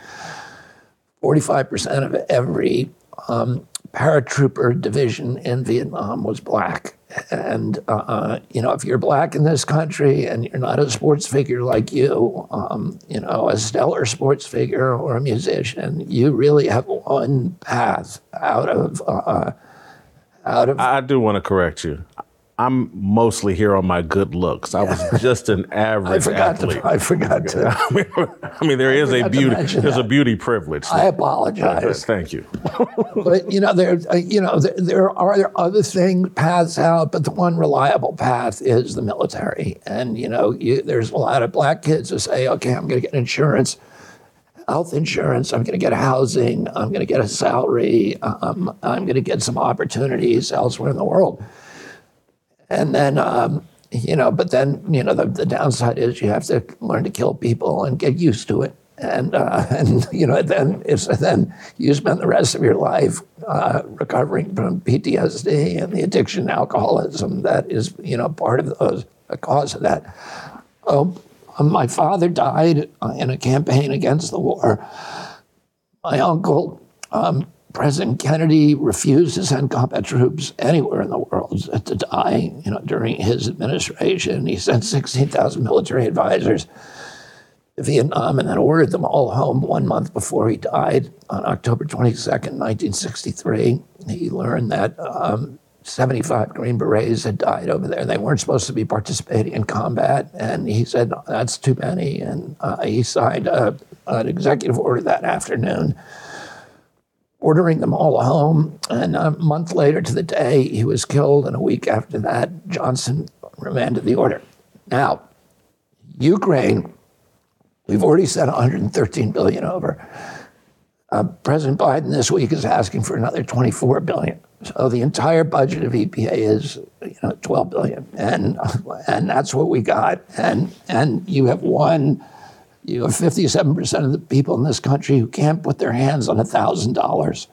45% of every um, paratrooper division in Vietnam was black. And, uh, uh, you know, if you're black in this country and you're not a sports figure like you, um, you know, a stellar sports figure or a musician, you really have one path out of, uh, out of.
I do want to correct you. I'm mostly here on my good looks. I was just an average
I forgot
athlete.
To, I forgot to.
I mean, I mean there is a beauty. There's a beauty privilege.
I apologize.
Thank you.
but you know there uh, you know there, there are other things paths out but the one reliable path is the military and you know you, there's a lot of black kids who say okay i'm going to get insurance health insurance. I'm going to get housing. I'm going to get a salary. Um, I'm going to get some opportunities elsewhere in the world. And then, um, you know, but then, you know, the, the downside is you have to learn to kill people and get used to it. And, uh, and you know, then if then you spend the rest of your life uh, recovering from PTSD and the addiction, alcoholism that is, you know, part of those, a cause of that. Oh, my father died in a campaign against the war. My uncle, um, President Kennedy, refused to send combat troops anywhere in the world to die. You know, during his administration, he sent 16,000 military advisors to Vietnam and then ordered them all home one month before he died on October 22nd, 1963. He learned that um, 75 Green Berets had died over there. They weren't supposed to be participating in combat. And he said, that's too many. And uh, he signed a, an executive order that afternoon ordering them all home. And a month later to the day, he was killed. And a week after that, Johnson remanded the order. Now, Ukraine, we've already sent 113 billion over. Uh, President Biden this week is asking for another 24 billion. So the entire budget of EPA is, you know, 12 billion, and and that's what we got. And and you have one, you have 57 percent of the people in this country who can't put their hands on thousand dollars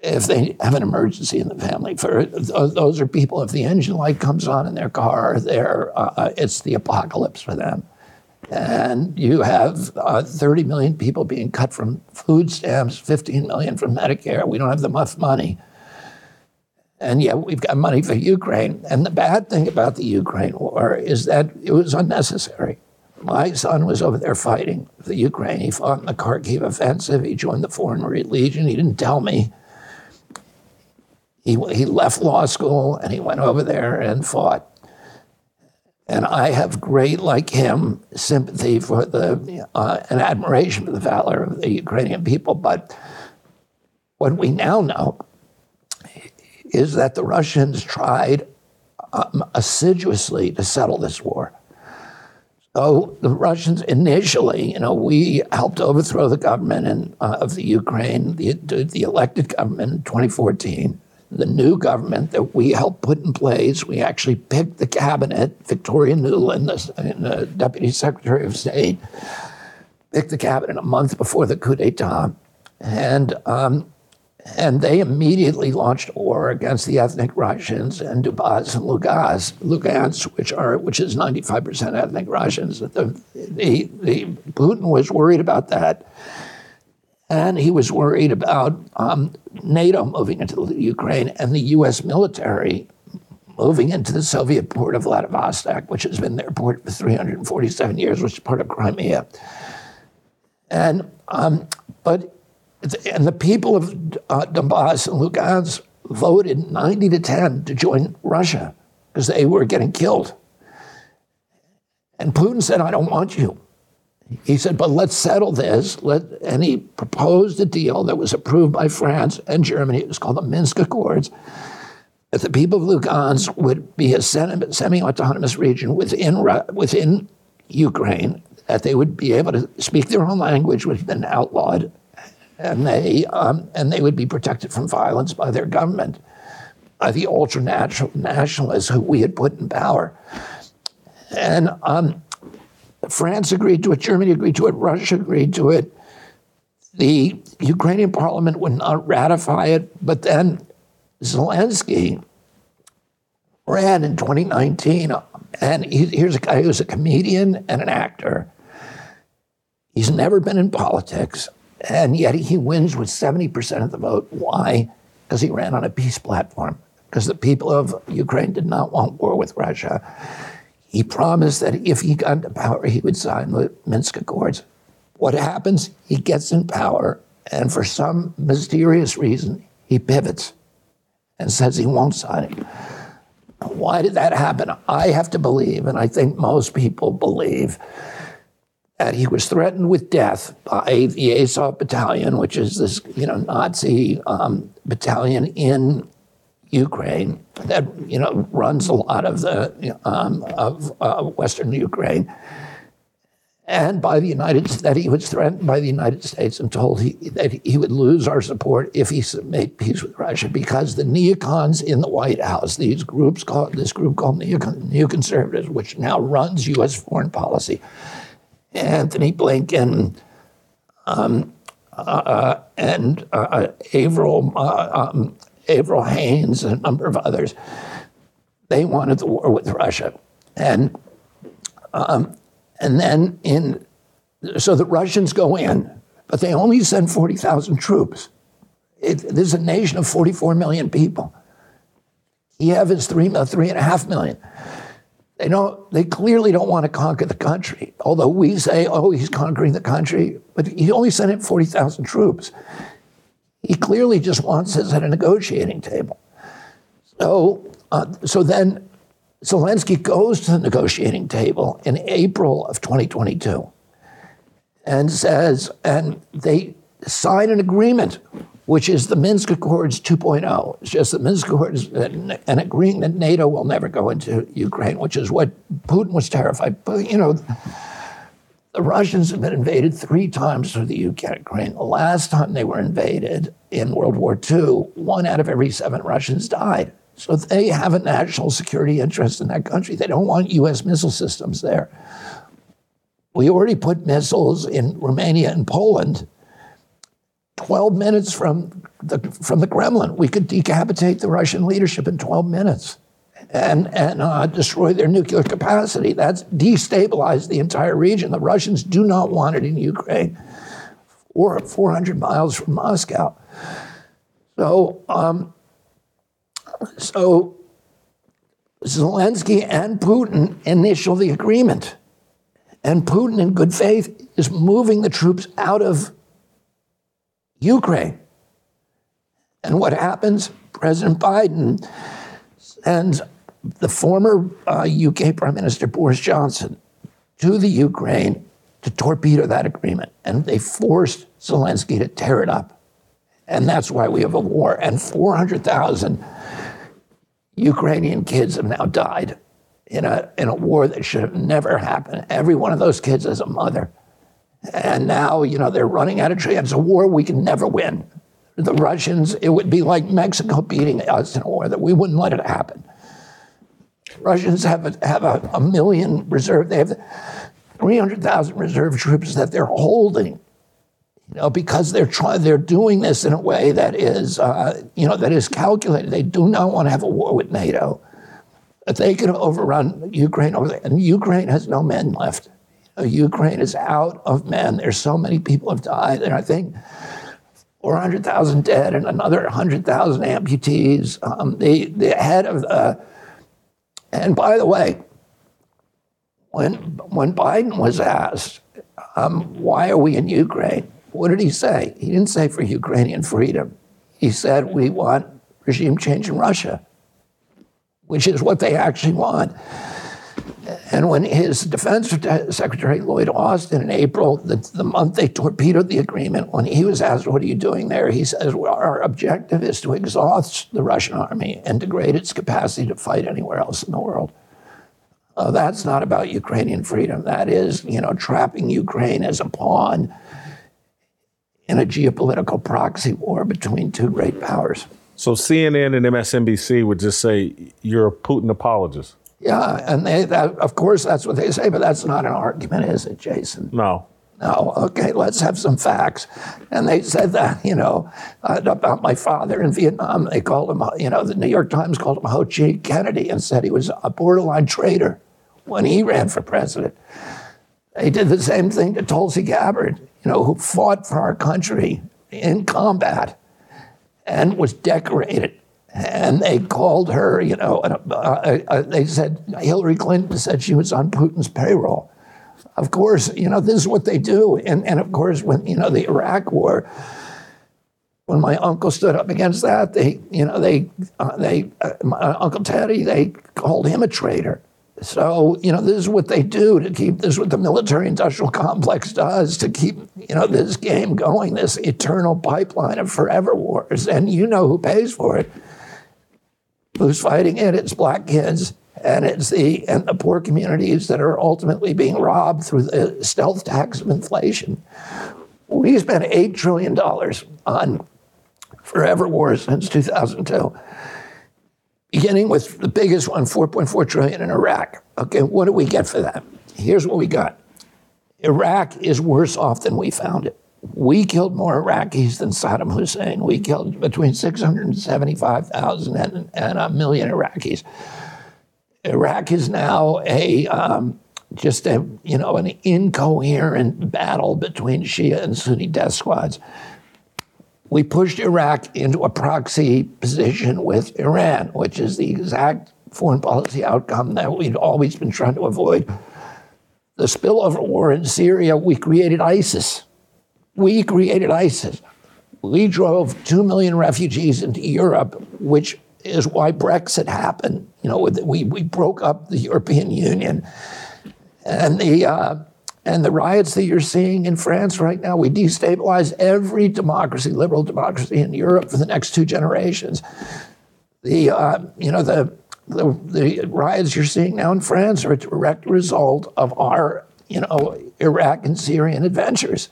if they have an emergency in the family. For those are people, if the engine light comes on in their car, they're, uh, it's the apocalypse for them. And you have uh, 30 million people being cut from food stamps, 15 million from Medicare. We don't have enough money and yet we've got money for Ukraine. And the bad thing about the Ukraine war is that it was unnecessary. My son was over there fighting the Ukraine. He fought in the Kharkiv offensive. He joined the Foreign Legion. He didn't tell me. He, he left law school and he went over there and fought. And I have great, like him, sympathy for the uh, and admiration for the valor of the Ukrainian people. But what we now know is that the Russians tried um, assiduously to settle this war. So the Russians initially, you know, we helped overthrow the government in, uh, of the Ukraine, the, the elected government in 2014. The new government that we helped put in place, we actually picked the cabinet. Victoria Nuland, the, the Deputy Secretary of State, picked the cabinet a month before the coup d'etat. And um, and they immediately launched war against the ethnic Russians and Donbass and Lugansk, Lugansk which are which is 95% ethnic Russians. The, the, the, Putin was worried about that, and he was worried about um, NATO moving into Ukraine and the U.S. military moving into the Soviet port of Vladivostok, which has been their port for 347 years, which is part of Crimea. And um, but and the people of uh, Donbass and Lugansk voted 90 to 10 to join Russia because they were getting killed. And Putin said, I don't want you. He said, but let's settle this. Let, and he proposed a deal that was approved by France and Germany. It was called the Minsk Accords. That the people of Lugansk would be a semi autonomous region within, within Ukraine, that they would be able to speak their own language, which had been outlawed, and they um, and they would be protected from violence by their government, by the ultra nationalists who we had put in power. And um, France agreed to it, Germany agreed to it, Russia agreed to it. The Ukrainian parliament would not ratify it, but then Zelensky ran in 2019, and he, here's a guy who's a comedian and an actor. He's never been in politics. And yet he wins with 70% of the vote. Why? Because he ran on a peace platform. Because the people of Ukraine did not want war with Russia. He promised that if he got into power, he would sign the Minsk Accords. What happens? He gets in power, and for some mysterious reason, he pivots and says he won't sign it. Why did that happen? I have to believe, and I think most people believe, that he was threatened with death by the Azov Battalion, which is this you know Nazi um, battalion in Ukraine that you know runs a lot of the um, of uh, Western Ukraine, and by the United that he was threatened by the United States and told he, that he would lose our support if he made peace with Russia because the neocons in the White House, these groups called this group called neocon, neoconservatives, which now runs U.S. foreign policy, Antony Blinken, um, uh, and uh, Avril, uh, um, Avril Haines, and a number of others, they wanted the war with Russia, and um, and then in, so the Russians go in, but they only send 40,000 troops. It, this is a nation of 44 million people. Kiev is three, uh, three and a half million. They don't. They clearly don't want to conquer the country. Although we say, "Oh, he's conquering the country," but he only sent in forty thousand troops. He clearly just wants us at a negotiating table. So, uh, so then Zelensky goes to the negotiating table in April of 2022 and says, and they sign an agreement, which is the Minsk Accords 2.0. It's just the Minsk Accords, and agreeing that NATO will never go into Ukraine, which is what Putin was terrified. But, you know, the Russians have been invaded three times through the Ukraine. The last time they were invaded in World War II, one out of every seven Russians died. So they have a national security interest in that country. They don't want U.S. missile systems there. We already put missiles in Romania and Poland. 12 minutes from the, from the Kremlin, we could decapitate the Russian leadership in 12 minutes and, and uh, destroy their nuclear capacity. That's destabilized the entire region. The Russians do not want it in Ukraine or 400 miles from Moscow. So um, so Zelensky and Putin initial the agreement. And Putin, in good faith, is moving the troops out of Ukraine. And what happens? President Biden sends the former uh, UK Prime Minister Boris Johnson to the Ukraine to torpedo that agreement. And they forced Zelensky to tear it up. And that's why we have a war. And 400,000 Ukrainian kids have now died in a, in a war that should have never happened. Every one of those kids has a mother. And now, you know, they're running out of chance. A war we can never win. The Russians, it would be like Mexico beating us in a war that we wouldn't let it happen. Russians have a, have a, a million reserve, they have 300,000 reserve troops that they're holding you know, because they're trying, they're doing this in a way that is, uh, you know, that is calculated. They do not want to have a war with NATO. If they can overrun Ukraine, and Ukraine has no men left. Ukraine is out of men. There's so many people have died, and I think 400,000 dead and another 100,000 amputees. Um, the the head of the, and by the way, when when Biden was asked, um, why are we in Ukraine? What did he say? He didn't say for Ukrainian freedom. He said, we want regime change in Russia, which is what they actually want. And when his defense secretary, Lloyd Austin, in April, the, the, month they torpedoed the agreement, when he was asked, What are you doing there? He says, Well, our objective is to exhaust the Russian army and degrade its capacity to fight anywhere else in the world. Uh, that's not about Ukrainian freedom. That is, you know, trapping Ukraine as a pawn in a geopolitical proxy war between two great powers.
So CNN and MSNBC would just say you're a Putin apologist.
Yeah, and they, that, of course that's what they say, but that's not an argument, is it, Jason?
No.
No. Okay, let's have some facts. And they said that, you know, uh, about my father in Vietnam. They called him, you know, the New York Times called him Ho Chi Kennedy and said he was a borderline traitor when he ran for president. They did the same thing to Tulsi Gabbard you know, who fought for our country in combat and was decorated. And they called her, you know, uh, uh, uh, they said Hillary Clinton said she was on Putin's payroll. Of course, you know, this is what they do. And, and of course, when, you know, the Iraq war, when my uncle stood up against that, they, you know, they, uh, they, uh, Uncle Teddy, they called him a traitor. So, you know, this is what they do to keep this, what the military industrial complex does to keep, you know, this game going, this eternal pipeline of forever wars. And you know who pays for it. Who's fighting it? It's black kids and it's the and the poor communities that are ultimately being robbed through the stealth tax of inflation. We spent eight trillion dollars on forever wars since 2002, beginning with the biggest one, 4.4 trillion in Iraq. Okay, what do we get for that? Here's what we got. Iraq is worse off than we found it. We killed more Iraqis than Saddam Hussein. We killed between 675,000 and, a million Iraqis. Iraq is now a um, just a you know an incoherent battle between Shia and Sunni death squads. We pushed Iraq into a proxy position with Iran, which is the exact foreign policy outcome that we'd always been trying to avoid. The spillover war in Syria, we created ISIS. We created ISIS. We drove two million refugees into Europe, which is why Brexit happened. You know, we, we broke up the European Union. And the, uh, and the riots that you're seeing in France right now, we destabilize every democracy, liberal democracy in Europe for the next two generations. The, uh, you know, the, the, the riots you're seeing now in France are a direct result of our, you know, Iraq and Syrian adventures.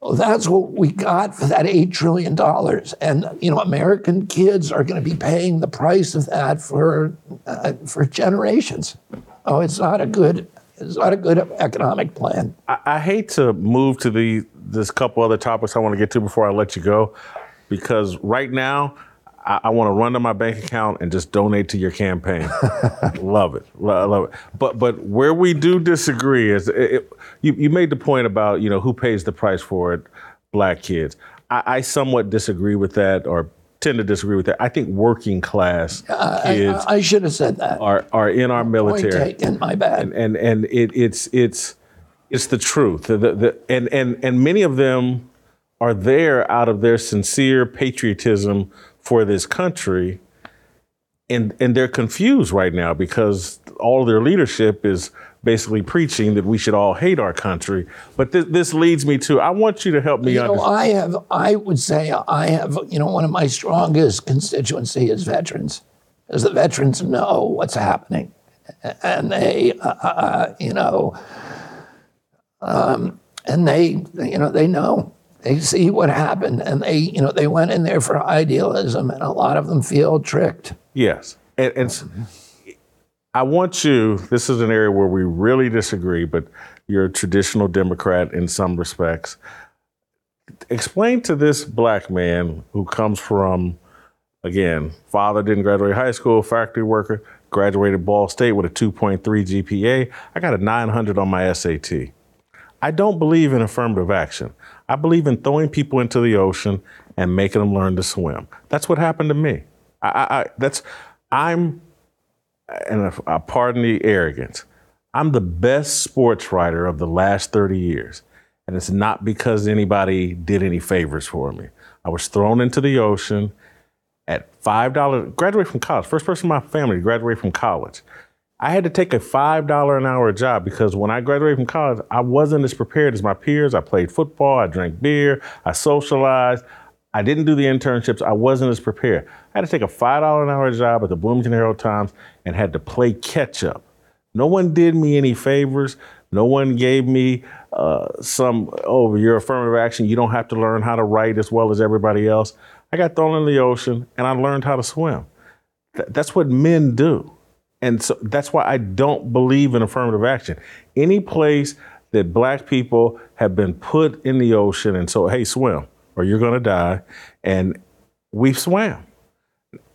Well, that's what we got for that $8 trillion. And, you know, American kids are going to be paying the price of that for, uh, for generations. Oh, it's not a good, it's not a good economic plan.
I, I hate to move to the this couple other topics I want to get to before I let you go, because right now I, I want to run to my bank account and just donate to your campaign. love it, love it. But but where we do disagree is it, it, you you made the point about you know who pays the price for it, black kids. I, I somewhat disagree with that, or tend to disagree with that. I think working class
Uh,
kids
I, I should have said that.
are are in our military.
Point taken, my bad.
and and, and it, it's it's it's the truth. The, the, and and and many of them are there out of their sincere patriotism for this country, and and they're confused right now because all their leadership is basically preaching that we should all hate our country. But this, this leads me to I want you to help me
You know,
understand.
I have, I would say I have, you know, one of my strongest constituency is veterans, because the veterans know what's happening. And they, uh, uh, you know, um, and they, you know, they know. They see what happened, and they, you know, they went in there for idealism, and a lot of them feel tricked.
Yes. And, and s- I want you, this is an area where we really disagree, but you're a traditional Democrat in some respects. Explain to this black man who comes from, again, father didn't graduate high school, factory worker, graduated Ball State with a 2.3 GPA. I got a 900 on my SAT. I don't believe in affirmative action. I believe in throwing people into the ocean and making them learn to swim. That's what happened to me. I, I, I that's I'm, and if, uh, pardon the arrogance, I'm the best sports writer of the last 30 years, and it's not because anybody did any favors for me. I was thrown into the ocean at five dollars. Graduate from college, first person in my family to graduate from college. I had to take a $5 an hour job because when I graduated from college, I wasn't as prepared as my peers. I played football, I drank beer, I socialized. I didn't do the internships. I wasn't as prepared. I had to take a $5 an hour job at the Bloomington Herald Times and had to play catch up. No one did me any favors. No one gave me uh, some, oh, you're affirmative action. You don't have to learn how to write as well as everybody else. I got thrown in the ocean and I learned how to swim. Th- that's what men do. And so that's why I don't believe in affirmative action. Any place that black people have been put in the ocean and so, hey, swim or you're going to die, and we've swam.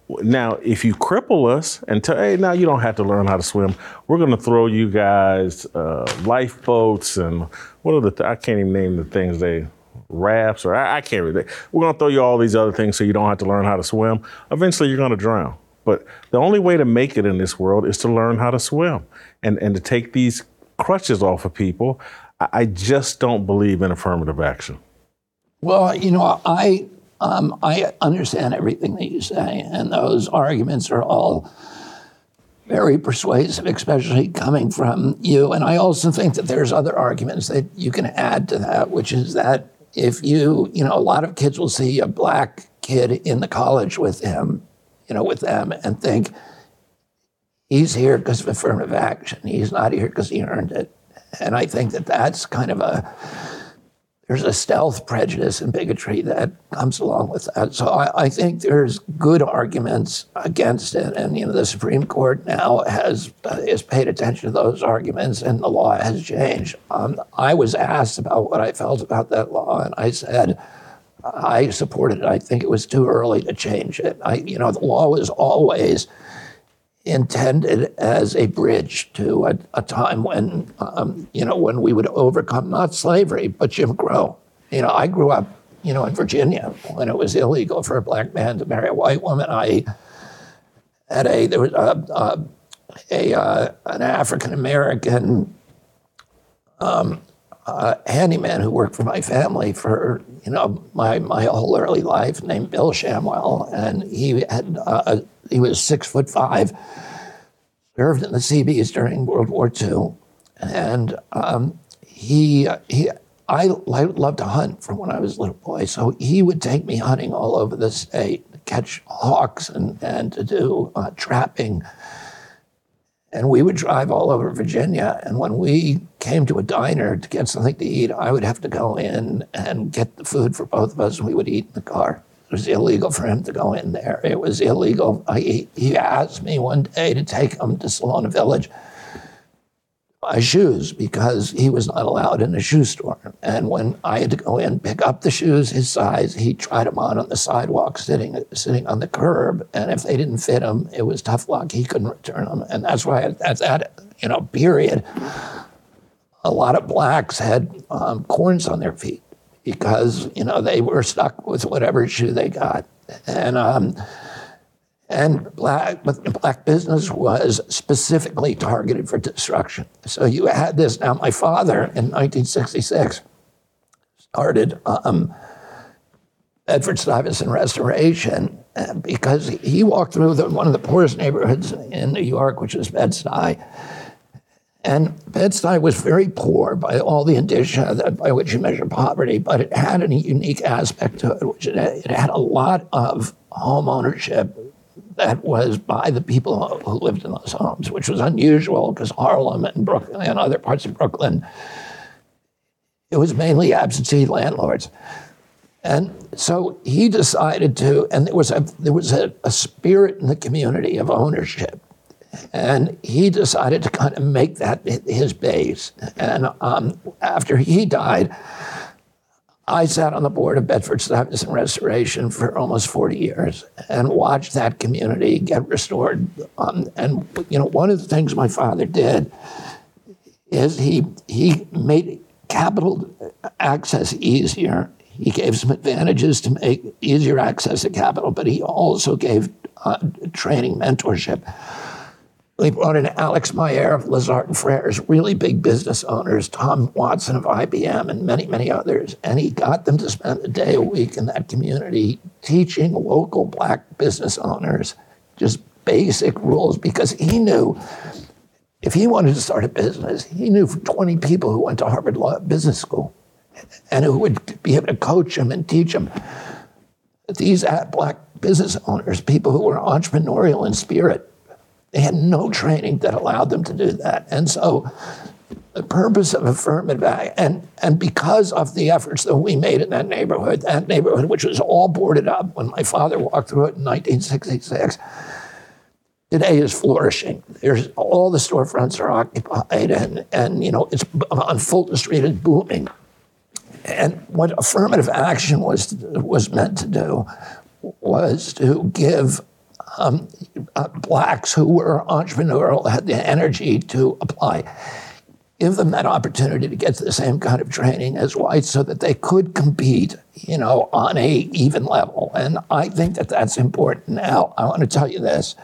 Now, if you cripple us and tell, hey, now you don't have to learn how to swim, we're going to throw you guys uh, lifeboats and what are the, th- I can't even name the things they, rafts or I, I can't really, we're going to throw you all these other things so you don't have to learn how to swim. Eventually, you're going to drown. But the only way to make it in this world is to learn how to swim and, and to take these crutches off of people. I, I just don't believe in affirmative action.
Well, you know, I um, I understand everything that you say, and those arguments are all very persuasive, especially coming from you. And I also think that there's other arguments that you can add to that, which is that if you, you know, a lot of kids will see a black kid in the college with him, you know, with them, and think he's here because of affirmative action. He's not here because he earned it. And I think that that's kind of a there's a stealth prejudice and bigotry that comes along with that. So I, I, think there's good arguments against it, and you know the Supreme Court now has uh, has paid attention to those arguments, and the law has changed. Um, I was asked about what I felt about that law, and I said. I supported it. I think it was too early to change it. I, you know, the law was always intended as a bridge to a, a time when, um, you know, when we would overcome not slavery, but Jim Crow. You know, I grew up, you know, in Virginia when it was illegal for a black man to marry a white woman. I had a, there was a, a, a uh, an African American um, uh, handyman who worked for my family for you know my my whole early life, named Bill Shamwell, and he had uh, he was six foot five, served in the Seabees during World War II, and um, he he. I loved to hunt from when I was a little boy, so he would take me hunting all over the state, catch hawks and, and to do uh, trapping and we would drive all over Virginia. And when we came to a diner to get something to eat, I would have to go in and get the food for both of us, and we would eat in the car. It was illegal for him to go in there. It was illegal. I, he asked me one day to take him to Salona Village buy shoes because he was not allowed in a shoe store. And when I had to go in, pick up the shoes his size, he tried them on on the sidewalk, sitting sitting on the curb. And if they didn't fit him, it was tough luck. He couldn't return them. And that's why at that you know period, a lot of blacks had um, corns on their feet because you know they were stuck with whatever shoe they got. And um, and black, black business was specifically targeted for destruction. So you had this. Now, my father in 1966 started um, Bedford Stuyvesant Restoration because he walked through the, one of the poorest neighborhoods in New York, which was Bed-Stuy. And Bed-Stuy was very poor by all the indicia that, by which you measure poverty, but it had a unique aspect to it, which it, it had a lot of home ownership that was by the people who lived in those homes, which was unusual because Harlem and Brooklyn and other parts of Brooklyn, it was mainly absentee landlords. And so he decided to, and there was a there was a, a spirit in the community of ownership, and he decided to kind of make that his base. And um, after he died, I sat on the board of Bedford Stuyvesant and Restoration for almost 40 years and watched that community get restored. Um, and you know, one of the things my father did is he he made capital access easier. He gave some advantages to make easier access to capital, but he also gave uh, training mentorship we brought in Alex Meyer of Lazard and Frères, really big business owners, Tom Watson of IBM, and many, many others. And he got them to spend a day a week in that community teaching local black business owners just basic rules because he knew if he wanted to start a business, he knew 20 people who went to Harvard Law Business School and who would be able to coach him and teach him. These black business owners, people who were entrepreneurial in spirit, they had no training that allowed them to do that. And so the purpose of affirmative action, and, and because of the efforts that we made in that neighborhood, that neighborhood, which was all boarded up when my father walked through it in 1966, today is flourishing. There's all the storefronts are occupied, and, and you know it's on Fulton Street is booming. And what affirmative action was was meant to do was to give um, uh, blacks who were entrepreneurial had the energy to apply. Give them that opportunity to get the same kind of training as whites so that they could compete, you know, on a even level. And I think that that's important. Now, I want to tell you this.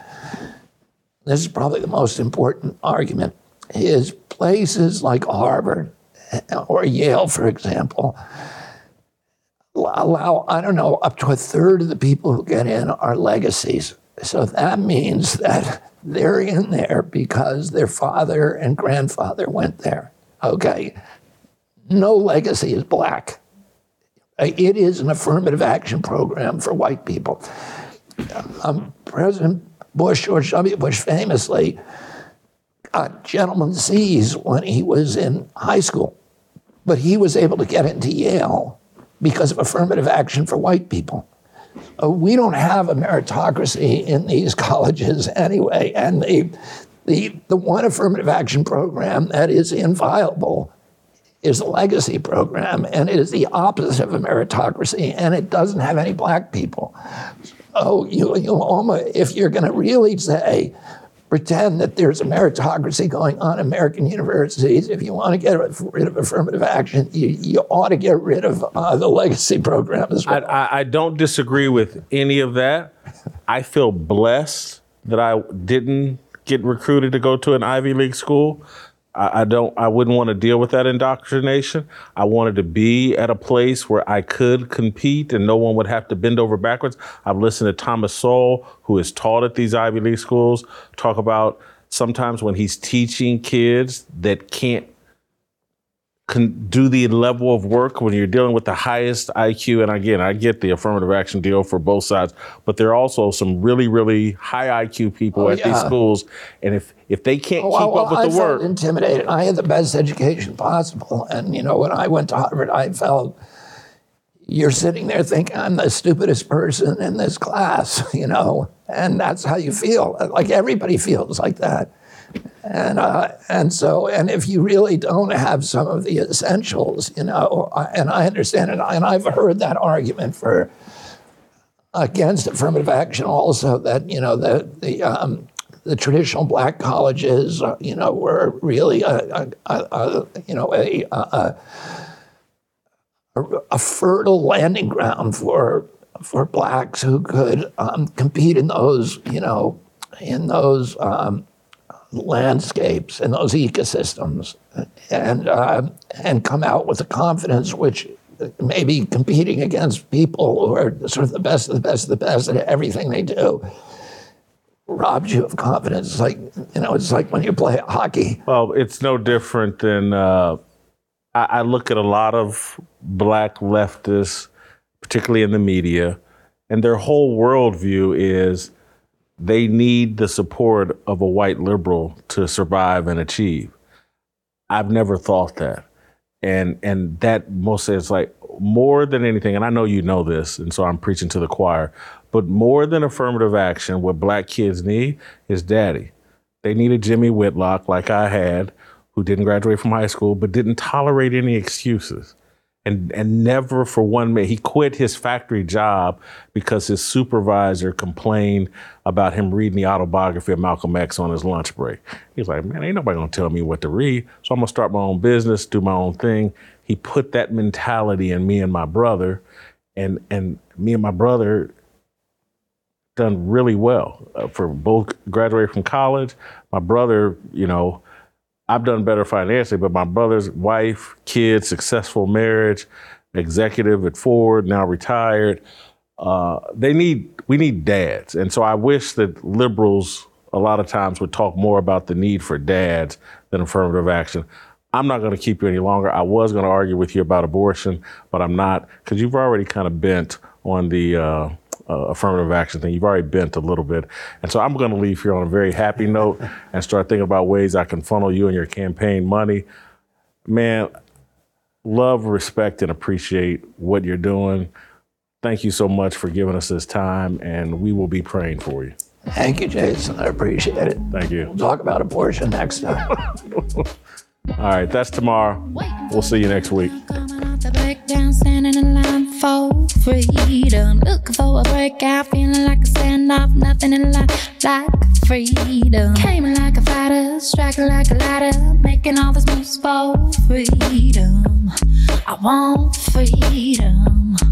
This is probably the most important argument. Is places like Harvard or Yale, for example, allow, I don't know, up to a third of the people who get in are legacies. So that means that they're in there because their father and grandfather went there. Okay. No legacy is black. It is an affirmative action program for white people. Um, President Bush, George W. Bush famously got gentleman's C's when he was in high school, but he was able to get into Yale because of affirmative action for white people. Uh, we don't have a meritocracy in these colleges anyway, and the, the, the one affirmative action program that is inviolable is the legacy program, and it is the opposite of a meritocracy, and it doesn't have any black people. Oh, you, you if you're going to really say, pretend that there's a meritocracy going on in American universities, if you want to get rid of affirmative action, you, you ought to get rid of uh, the legacy program as well.
I, I, I don't disagree with any of that. I feel blessed that I didn't get recruited to go to an Ivy League school. I, don't. I wouldn't want to deal with that indoctrination. I wanted to be at a place where I could compete and no one would have to bend over backwards. I've listened to Thomas Sowell, who is taught at these Ivy League schools, talk about sometimes when he's teaching kids that can't can do the level of work when you're dealing with the highest IQ. And again, I get the affirmative action deal for both sides, but there are also some really, really high IQ people
Oh,
at these schools. And if if they can't
Oh,
keep
well,
up with
I
the work,
intimidated. I had the best education possible, and you know, when I went to Harvard, I felt you're sitting there thinking I'm the stupidest person in this class, you know, and that's how you feel. Like everybody feels like that, and uh, and so, and if you really don't have some of the essentials, you know, and I understand it, and I've heard that argument for against affirmative action also that you know the the um, the traditional black colleges uh, you know were really a, a, a, you know a a a fertile landing ground for for blacks who could um, compete in those you know in those um, landscapes and those ecosystems and uh, and come out with a confidence which maybe competing against people who are sort of the best of the best of the best at everything they do robs you of confidence. It's like you know, it's like when you play hockey.
Well, it's no different than uh, I, I look at a lot of black leftists, particularly in the media, and their whole worldview is they need the support of a white liberal to survive and achieve. I've never thought that. And and that most is like more than anything, and I know you know this, and so I'm preaching to the choir, but more than affirmative action, what black kids need is daddy. They need a Jimmy Whitlock like I had, who didn't graduate from high school, but didn't tolerate any excuses. And, and never for one minute, he quit his factory job because his supervisor complained about him reading the autobiography of Malcolm X on his lunch break. He was like, man, ain't nobody gonna tell me what to read. So I'm gonna start my own business, do my own thing. He put that mentality in me and my brother, and, and me and my brother done really well uh, for both graduated from college. My brother, you know, I've done better financially, but my brother's wife, kids, successful marriage, executive at Ford, now retired. Uh, they need we need dads, and so I wish that liberals a lot of times would talk more about the need for dads than affirmative action. I'm not going to keep you any longer. I was going to argue with you about abortion, but I'm not because you've already kind of bent on the uh, uh, affirmative action thing. You've already bent a little bit. And so I'm going to leave here on a very happy note and start thinking about ways I can funnel you and your campaign money. Man, love, respect, and appreciate what you're doing. Thank you so much for giving us this time, and we will be praying for you.
Thank you, Jason. I appreciate it.
Thank you.
We'll talk about abortion next time.
All right, that's tomorrow. We'll see you next week.
For freedom. Looking for a breakout, feeling like a standoff, nothing in life like freedom. Came like a fighter, striking like a ladder, making all these moves for freedom. I want freedom.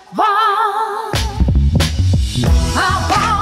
want. I want